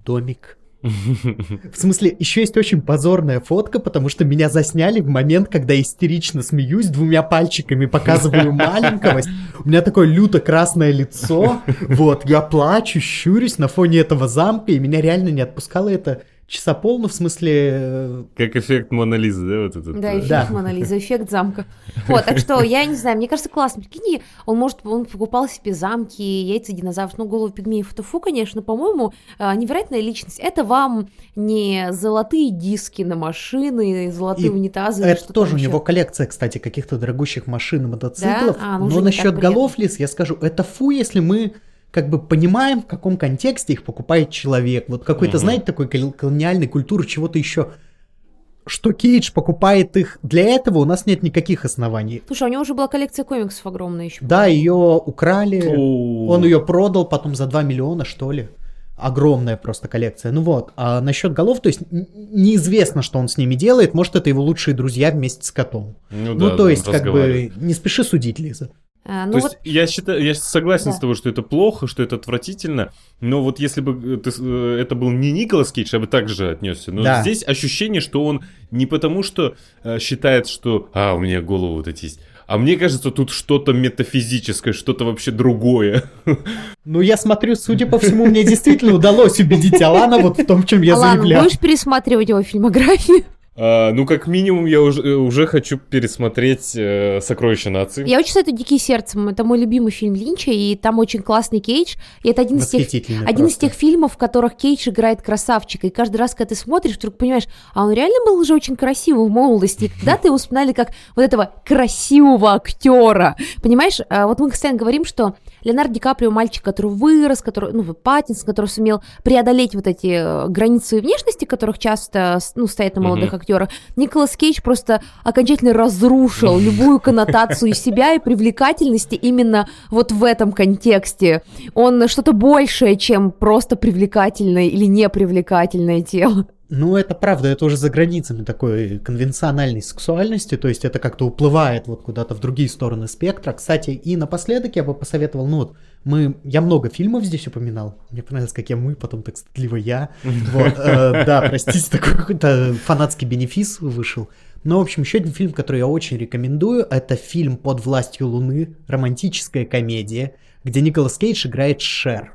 домик. В смысле, еще есть очень позорная фотка, потому что меня засняли в момент, когда истерично смеюсь, двумя пальчиками показываю маленького. У меня такое люто красное лицо. Вот, я плачу, щурюсь на фоне этого замка, и меня реально не отпускало это часа пол, ну, в смысле... э, Как эффект Монолизы, да, вот этот? Да, э, эффект Да. Монолиза, эффект замка. Вот, так что я не знаю, мне кажется, классно. Прикинь, он может, он покупал себе замки, яйца динозавров, ну, голову пигмеев, это фу, конечно, но, по-моему, а, невероятная личность. Это вам не золотые диски на машины, золотые И унитазы. Это тоже у него коллекция, кстати, каких-то дорогущих машин и мотоциклов. Да? А, ну Но насчет голов, Лиз, я скажу, это фу, если мы как бы понимаем, в каком контексте их покупает человек. Вот какой-то, Мгм. знаете, такой кол- колониальной культуры, чего-то еще. Что Кейдж покупает их для этого, у нас нет никаких оснований. Слушай, у него уже была коллекция комиксов огромная еще. Да, ее украли, О. он ее продал потом за 2 миллиона, что ли. Огромная просто коллекция. Ну вот, а насчет голов, то есть неизвестно, что он с ними делает. Может, это его лучшие друзья вместе с котом. Ну, Ну, да, то есть, как бы, не спеши судить, Лиза. А, То ну есть вот, я считаю, я согласен Да. с тобой, что это плохо, что это отвратительно, но вот если бы э, ты э, это был не Николас Кейдж, я бы так же отнесся. Но Да. здесь ощущение, что он не потому, что э, считает, что а, у меня голову вот эти есть, а мне кажется, тут что-то метафизическое, что-то вообще другое. Ну, я смотрю, судя по всему, мне действительно удалось убедить Алана вот в том, в чем я Алан, заявлял. будешь пересматривать его фильмографию? А, ну, как минимум, я уже, э, уже хочу пересмотреть э, «Сокровища нации». Я очень советую «Дикие сердцем». Это мой любимый фильм Линча, и там очень классный Кейдж. И это один из тех Один из тех фильмов, в которых Кейдж играет красавчика, и каждый раз, когда ты смотришь, вдруг понимаешь, а он реально был уже очень красивым в молодости, и когда-то его вспоминали как вот этого красивого актера, понимаешь? А Вот мы постоянно говорим, что Леонардо Ди Каприо мальчик, который вырос, который, ну, Паттинсон, который сумел преодолеть вот эти э, границы внешности, которых часто, ну, стоят на молодых mm-hmm. актерах. Николас Кейдж просто окончательно разрушил любую коннотацию себя и привлекательности именно вот в этом контексте. Он что-то большее, чем просто привлекательное или непривлекательное тело. Ну, это правда, это уже за границами такой конвенциональной сексуальности, то есть это как-то уплывает вот куда-то в другие стороны спектра. Кстати, и напоследок я бы посоветовал, ну вот, мы, я много фильмов здесь упоминал, мне понравилось, как я мы, потом так стыдливо я. Вот, э, да, простите, такой какой-то фанатский бенефис вышел. Но, в общем, еще один фильм, который я очень рекомендую, это фильм «Под властью Луны», романтическая комедия, где Николас Кейдж играет Шер.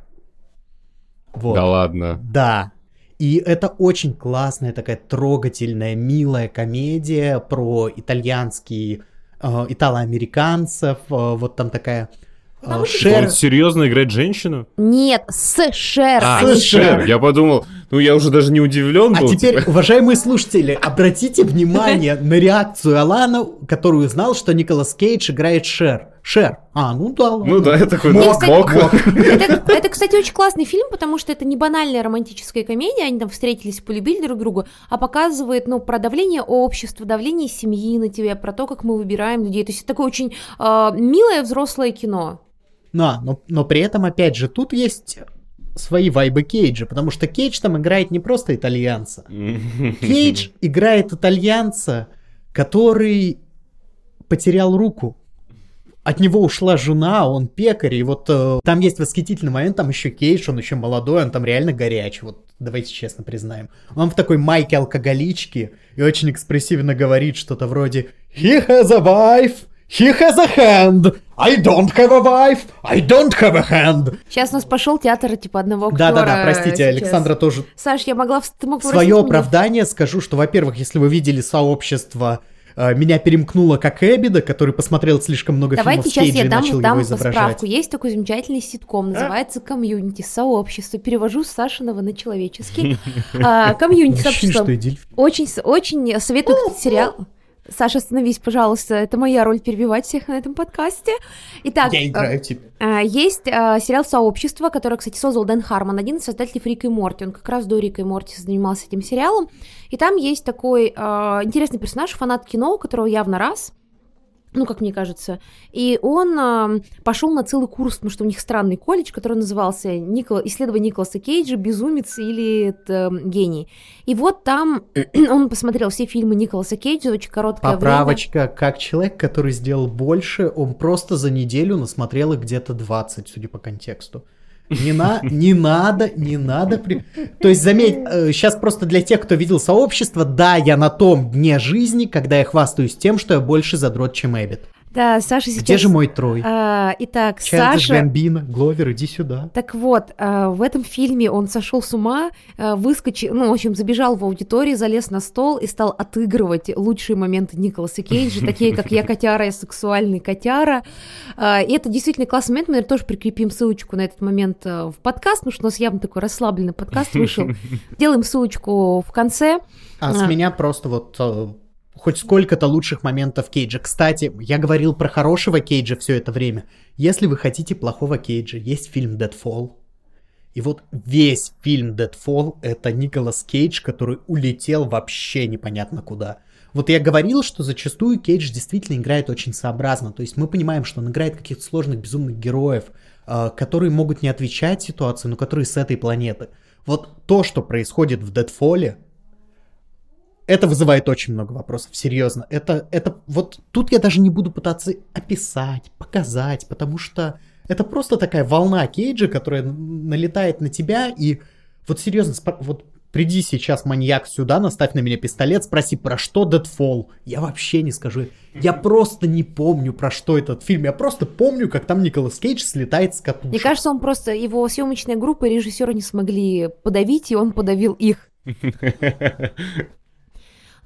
Вот. Да ладно. Да, и это очень классная такая трогательная, милая комедия про итальянские, э, итало-американцев. Э, вот там такая э, Шер... Он серьезно играет женщину? Нет, с Шер. А, с Шер. Я подумал, ну я уже даже не удивлен а был. А теперь, типа... уважаемые слушатели, обратите внимание на реакцию Алана, который узнал, что Николас Кейдж играет Шер. Шер. А, ну да. Ладно. Ну да, я такой, ну, мог, мог. Это, это, кстати, очень классный фильм, потому что это не банальная романтическая комедия, они там встретились, полюбили друг друга, а показывает, ну, про давление общества, давление семьи на тебя, про то, как мы выбираем людей. То есть это такое очень э, милое взрослое кино. Да, но, но при этом, опять же, тут есть свои вайбы Кейджа, потому что Кейдж там играет не просто итальянца. Кейдж играет итальянца, который потерял руку от него ушла жена, он пекарь, и вот э, там есть восхитительный момент, там еще Кейдж, он еще молодой, он там реально горячий, вот давайте честно признаем. Он в такой майке алкоголички и очень экспрессивно говорит что-то вроде «He has a wife, he has a hand, I don't have a wife, I don't have a hand». Сейчас у нас пошел театр типа одного актера. Да-да-да, простите, сейчас. Александра тоже... Саш, я могла... Ты мог Свое оправдание скажу, что, во-первых, если вы видели сообщество Э, меня перемкнуло как Эбеда, который посмотрел слишком много Давайте фильмов сейчас я дам, начал дам его изображать. справку. Есть такой замечательный ситком, называется «Community», «Сообщество». Перевожу с Сашиного на человеческий. А, «Community», сообщество. Очень, очень советую сериал. Саша, остановись, пожалуйста. Это моя роль перебивать всех на этом подкасте. Итак, Я играю тебе. Э, есть э, сериал «Сообщество», который, кстати, создал Дэн Хармон, один из создателей Рика и Морти. Он как раз до Рика и Морти занимался этим сериалом. И там есть такой э, интересный персонаж, фанат кино, у которого явно раз – ну, как мне кажется. И он э, пошел на целый курс, потому что у них странный колледж, который назывался Никола... «Исследование Николаса Кейджа. Безумец или это, гений». И вот там он посмотрел все фильмы Николаса Кейджа, очень короткое Поправочка, время. как человек, который сделал больше, он просто за неделю насмотрел их где-то 20, судя по контексту. Не, на, не надо, не надо. При... То есть, заметь, сейчас э, просто для тех, кто видел сообщество, да, я на том дне жизни, когда я хвастаюсь тем, что я больше задрот, чем Эббит. Да, Саша сейчас... Где же мой Трой? А, итак, Чайлдиш Саша... Гамбина, Гловер, иди сюда. Так вот, а, в этом фильме он сошел с ума, а, выскочил, ну, в общем, забежал в аудиторию, залез на стол и стал отыгрывать лучшие моменты Николаса Кейджа, такие как «Я котяра, я сексуальный котяра». А, и это действительно классный момент, мы, наверное, тоже прикрепим ссылочку на этот момент в подкаст, потому что у нас явно такой расслабленный подкаст вышел. Делаем ссылочку в конце. А с меня просто вот хоть сколько-то лучших моментов Кейджа. Кстати, я говорил про хорошего Кейджа все это время. Если вы хотите плохого Кейджа, есть фильм Deadfall. И вот весь фильм Deadfall — это Николас Кейдж, который улетел вообще непонятно куда. Вот я говорил, что зачастую Кейдж действительно играет очень сообразно. То есть мы понимаем, что он играет каких-то сложных безумных героев, а, которые могут не отвечать ситуации, но которые с этой планеты. Вот то, что происходит в Deadfall, это вызывает очень много вопросов, серьезно. Это, это, вот тут я даже не буду пытаться описать, показать, потому что это просто такая волна Кейджа, которая налетает на тебя, и вот серьезно, вот приди сейчас, маньяк, сюда, наставь на меня пистолет, спроси, про что Deadfall. Я вообще не скажу. Я просто не помню, про что этот фильм. Я просто помню, как там Николас Кейдж слетает с катушек. Мне кажется, он просто, его съемочная группа и режиссеры не смогли подавить, и он подавил их.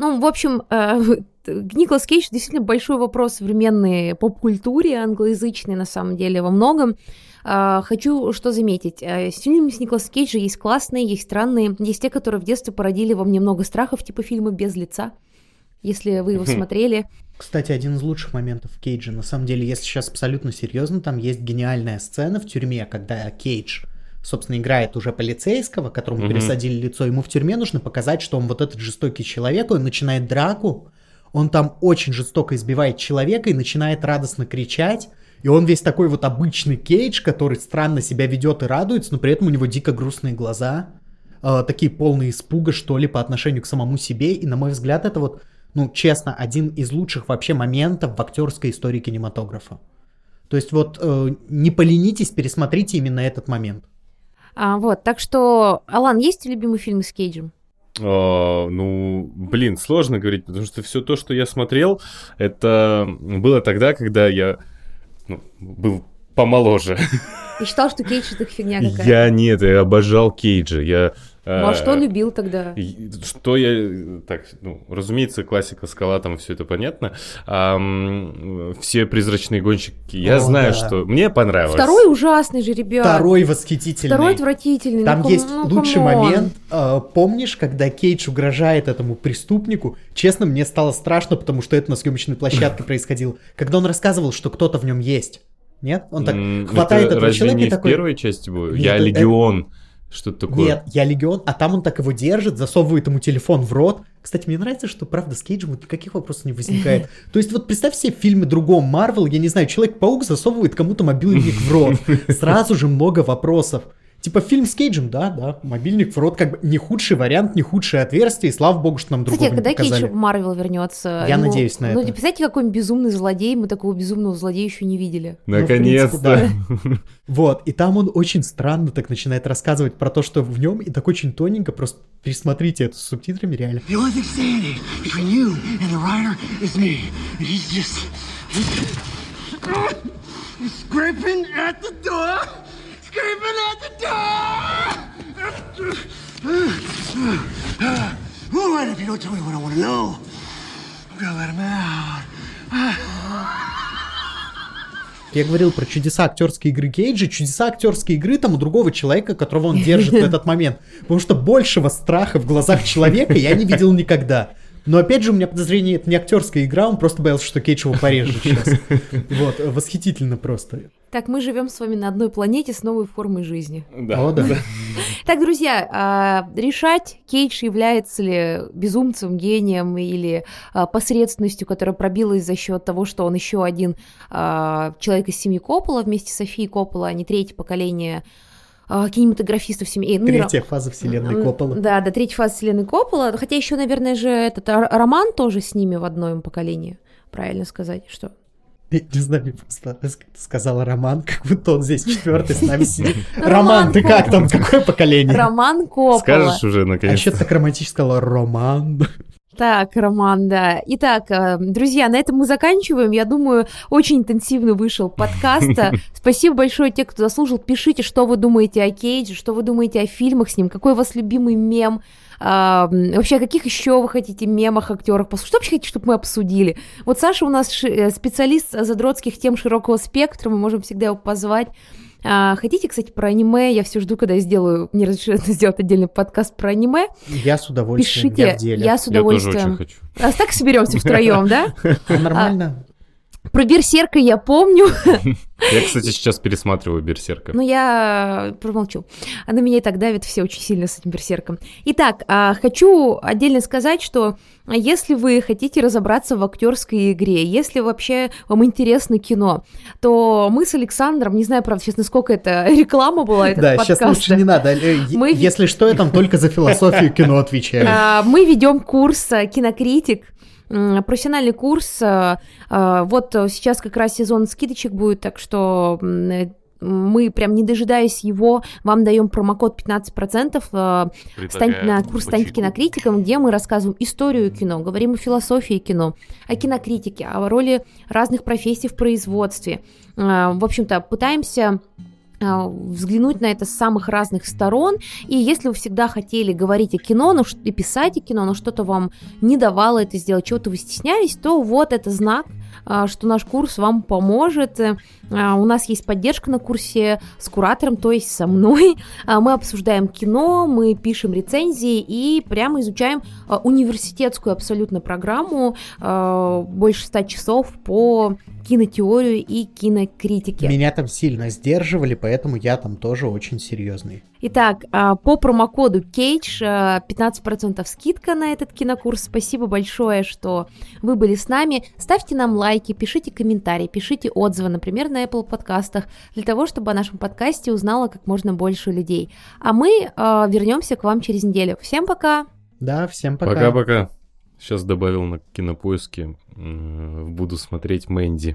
Ну, в общем, э, Николас Кейдж действительно большой вопрос современной поп-культуре, англоязычной на самом деле во многом. Э, хочу что заметить. Э, фильмы с Николаса Кейджа есть классные, есть странные, есть те, которые в детстве породили во мне много страхов, типа фильма «Без лица». если вы его смотрели. Кстати, один из лучших моментов Кейджа, на самом деле, если сейчас абсолютно серьезно, там есть гениальная сцена в тюрьме, когда Кейдж, собственно, играет уже полицейского, которому Мгм. пересадили лицо, ему в тюрьме нужно показать, что он вот этот жестокий человек, он начинает драку, он там очень жестоко избивает человека и начинает радостно кричать, и он весь такой вот обычный Кейдж, который странно себя ведет и радуется, но при этом у него дико грустные глаза, э, такие полные испуга, что ли, по отношению к самому себе, и, на мой взгляд, это вот ну, честно, один из лучших вообще моментов в актерской истории кинематографа. То есть вот э, не поленитесь, пересмотрите именно этот момент. А, вот, так что, Алан, есть любимый фильм с Кейджем? А, ну, блин, сложно говорить, потому что все то, что я смотрел, это было тогда, когда я ну, был помоложе. И считал, что Кейдж это фигня какая-то. Я нет, я обожал Кейджа. Я, Ну, а э, что любил тогда? Что я... Так, ну, разумеется, классика, скала, там все это понятно. А, все призрачные гонщики, я О, знаю, да. что... Мне понравилось. Второй ужасный же, ребят. Второй восхитительный. Второй отвратительный. Там ну, come- есть ну, лучший come on. момент. Э, помнишь, когда Кейдж угрожает этому преступнику? Честно, мне стало страшно, потому что это на съемочной площадке происходило. Когда он рассказывал, что кто-то в нем есть. Нет? Он так хватает это этого человека и такой... в первой части? Нет, я это- Легион. Что-то такое. Нет, я Легион, а там он так его держит, засовывает ему телефон в рот. Кстати, мне нравится, что, правда, с Кейджем вот никаких вопросов не возникает. То есть вот представь себе в фильме другом Марвел, я не знаю, Человек-паук засовывает кому-то мобильник в рот. Сразу же много вопросов. Типа фильм с Кейджем, да, да, мобильник в рот, как бы не худший вариант, не худшее отверстие, и слава богу, что нам другого Кстати, а не когда Кейдж показали. в Марвел вернется? Я надеюсь на ну, это. Ну, представляете, какой он безумный злодей, мы такого безумного злодея еще не видели. Ну, в Наконец-то. Вот, и там он очень странно так начинает рассказывать про то, что в нем, и так очень тоненько, просто пересмотрите это с субтитрами, реально. Scraping at the door! Scraping at the door! All right, if you don't tell me what I want to know, I'm gonna let him out. Я говорил про чудеса актерской игры Кейджа, чудеса актерской игры там у другого человека, которого он держит в этот момент. Потому что большего страха в глазах человека я не видел никогда. Но опять же, у меня подозрение, это не актерская игра, он просто боялся, что Кейдж его порежет сейчас. Вот, восхитительно просто. Так, мы живем с вами на одной планете с новой формой жизни. Да. О, да. Так, друзья, а, решать, Кейдж является ли безумцем, гением или а, посредственностью, которая пробилась за счет того, что он еще один а, человек из семьи Коппола вместе с Софией Коппола, а не третье поколение кинематографистов семьи. ну, Третья фаза вселенной Коппола. Да, да, третья фаза вселенной Коппола. Хотя еще, наверное, же этот Роман тоже с ними в одном поколении. Правильно сказать, что? Я не знаю, мне просто сказала Роман, как будто он здесь четвертый с нами сидит. Роман ты как там? Какое поколение? Роман Коппола. Скажешь уже, А наконец. еще так романтично сказала Роман. Так, Роман, да. Итак, э, друзья, на этом мы заканчиваем. Я думаю, очень интенсивно вышел подкаст. Спасибо большое те, кто заслужил. Пишите, что вы думаете о Кейдже, что вы думаете о фильмах с ним, какой у вас любимый мем. А, вообще, о каких еще вы хотите мемах, актерах? Что вообще хотите, чтобы мы обсудили? Вот Саша у нас э, специалист задротских тем широкого спектра, мы можем всегда его позвать. А, хотите, кстати, про аниме? Я все жду, когда я сделаю, мне разрешат сделать отдельный подкаст про аниме. Я с удовольствием, Пишите, я в деле. я с Я тоже удовольствием. очень хочу. А так соберемся втроем, да? Нормально. Про Берсерка я помню, Я, кстати, сейчас пересматриваю Берсерка. но я промолчу. А на меня и так давит все очень сильно с этим Берсерком. Итак, а, хочу отдельно сказать, что если вы хотите разобраться в актерской игре, если вообще вам интересно кино, то мы с Александром, не знаю, правда, сейчас насколько это реклама была, этого Да, сейчас лучше не надо. Э, Мы- Если что, я там только за философию кино отвечаю. А, Мы ведем курс а, кинокритик. Профессиональный курс. а, а, Вот сейчас как раз сезон скидочек будет, так что э, мы прям не дожидаясь его, вам даем промокод 15%. а, Станьте на курс «Станьте кинокритиком», где мы рассказываем историю кино, говорим о философии кино, о кинокритике, о роли разных профессий в производстве. В общем-то, пытаемся взглянуть на это с самых разных сторон. И если вы всегда хотели говорить о кино, но ш- и писать о кино, но что-то вам не давало это сделать, чего-то вы стеснялись, то вот это знак, а, что наш курс вам поможет. А, у нас есть поддержка на курсе с куратором, то есть со мной. А, мы обсуждаем кино, мы пишем рецензии и прямо изучаем университетскую абсолютно программу, больше ста часов по кинотеорию и кинокритике. Меня там сильно сдерживали, поэтому я там тоже очень серьезный. Итак, а, по промокоду CAGE 15% скидка на этот кинокурс. Спасибо большое, что вы были с нами. Ставьте нам лайки, пишите комментарии, пишите отзывы, например, на Apple подкастах, для того, чтобы о нашем подкасте узнало как можно больше людей. А мы а, вернемся к вам через неделю. Всем пока! Да, всем пока. Пока-пока. Сейчас добавил на кинопоиске. Буду смотреть Мэнди.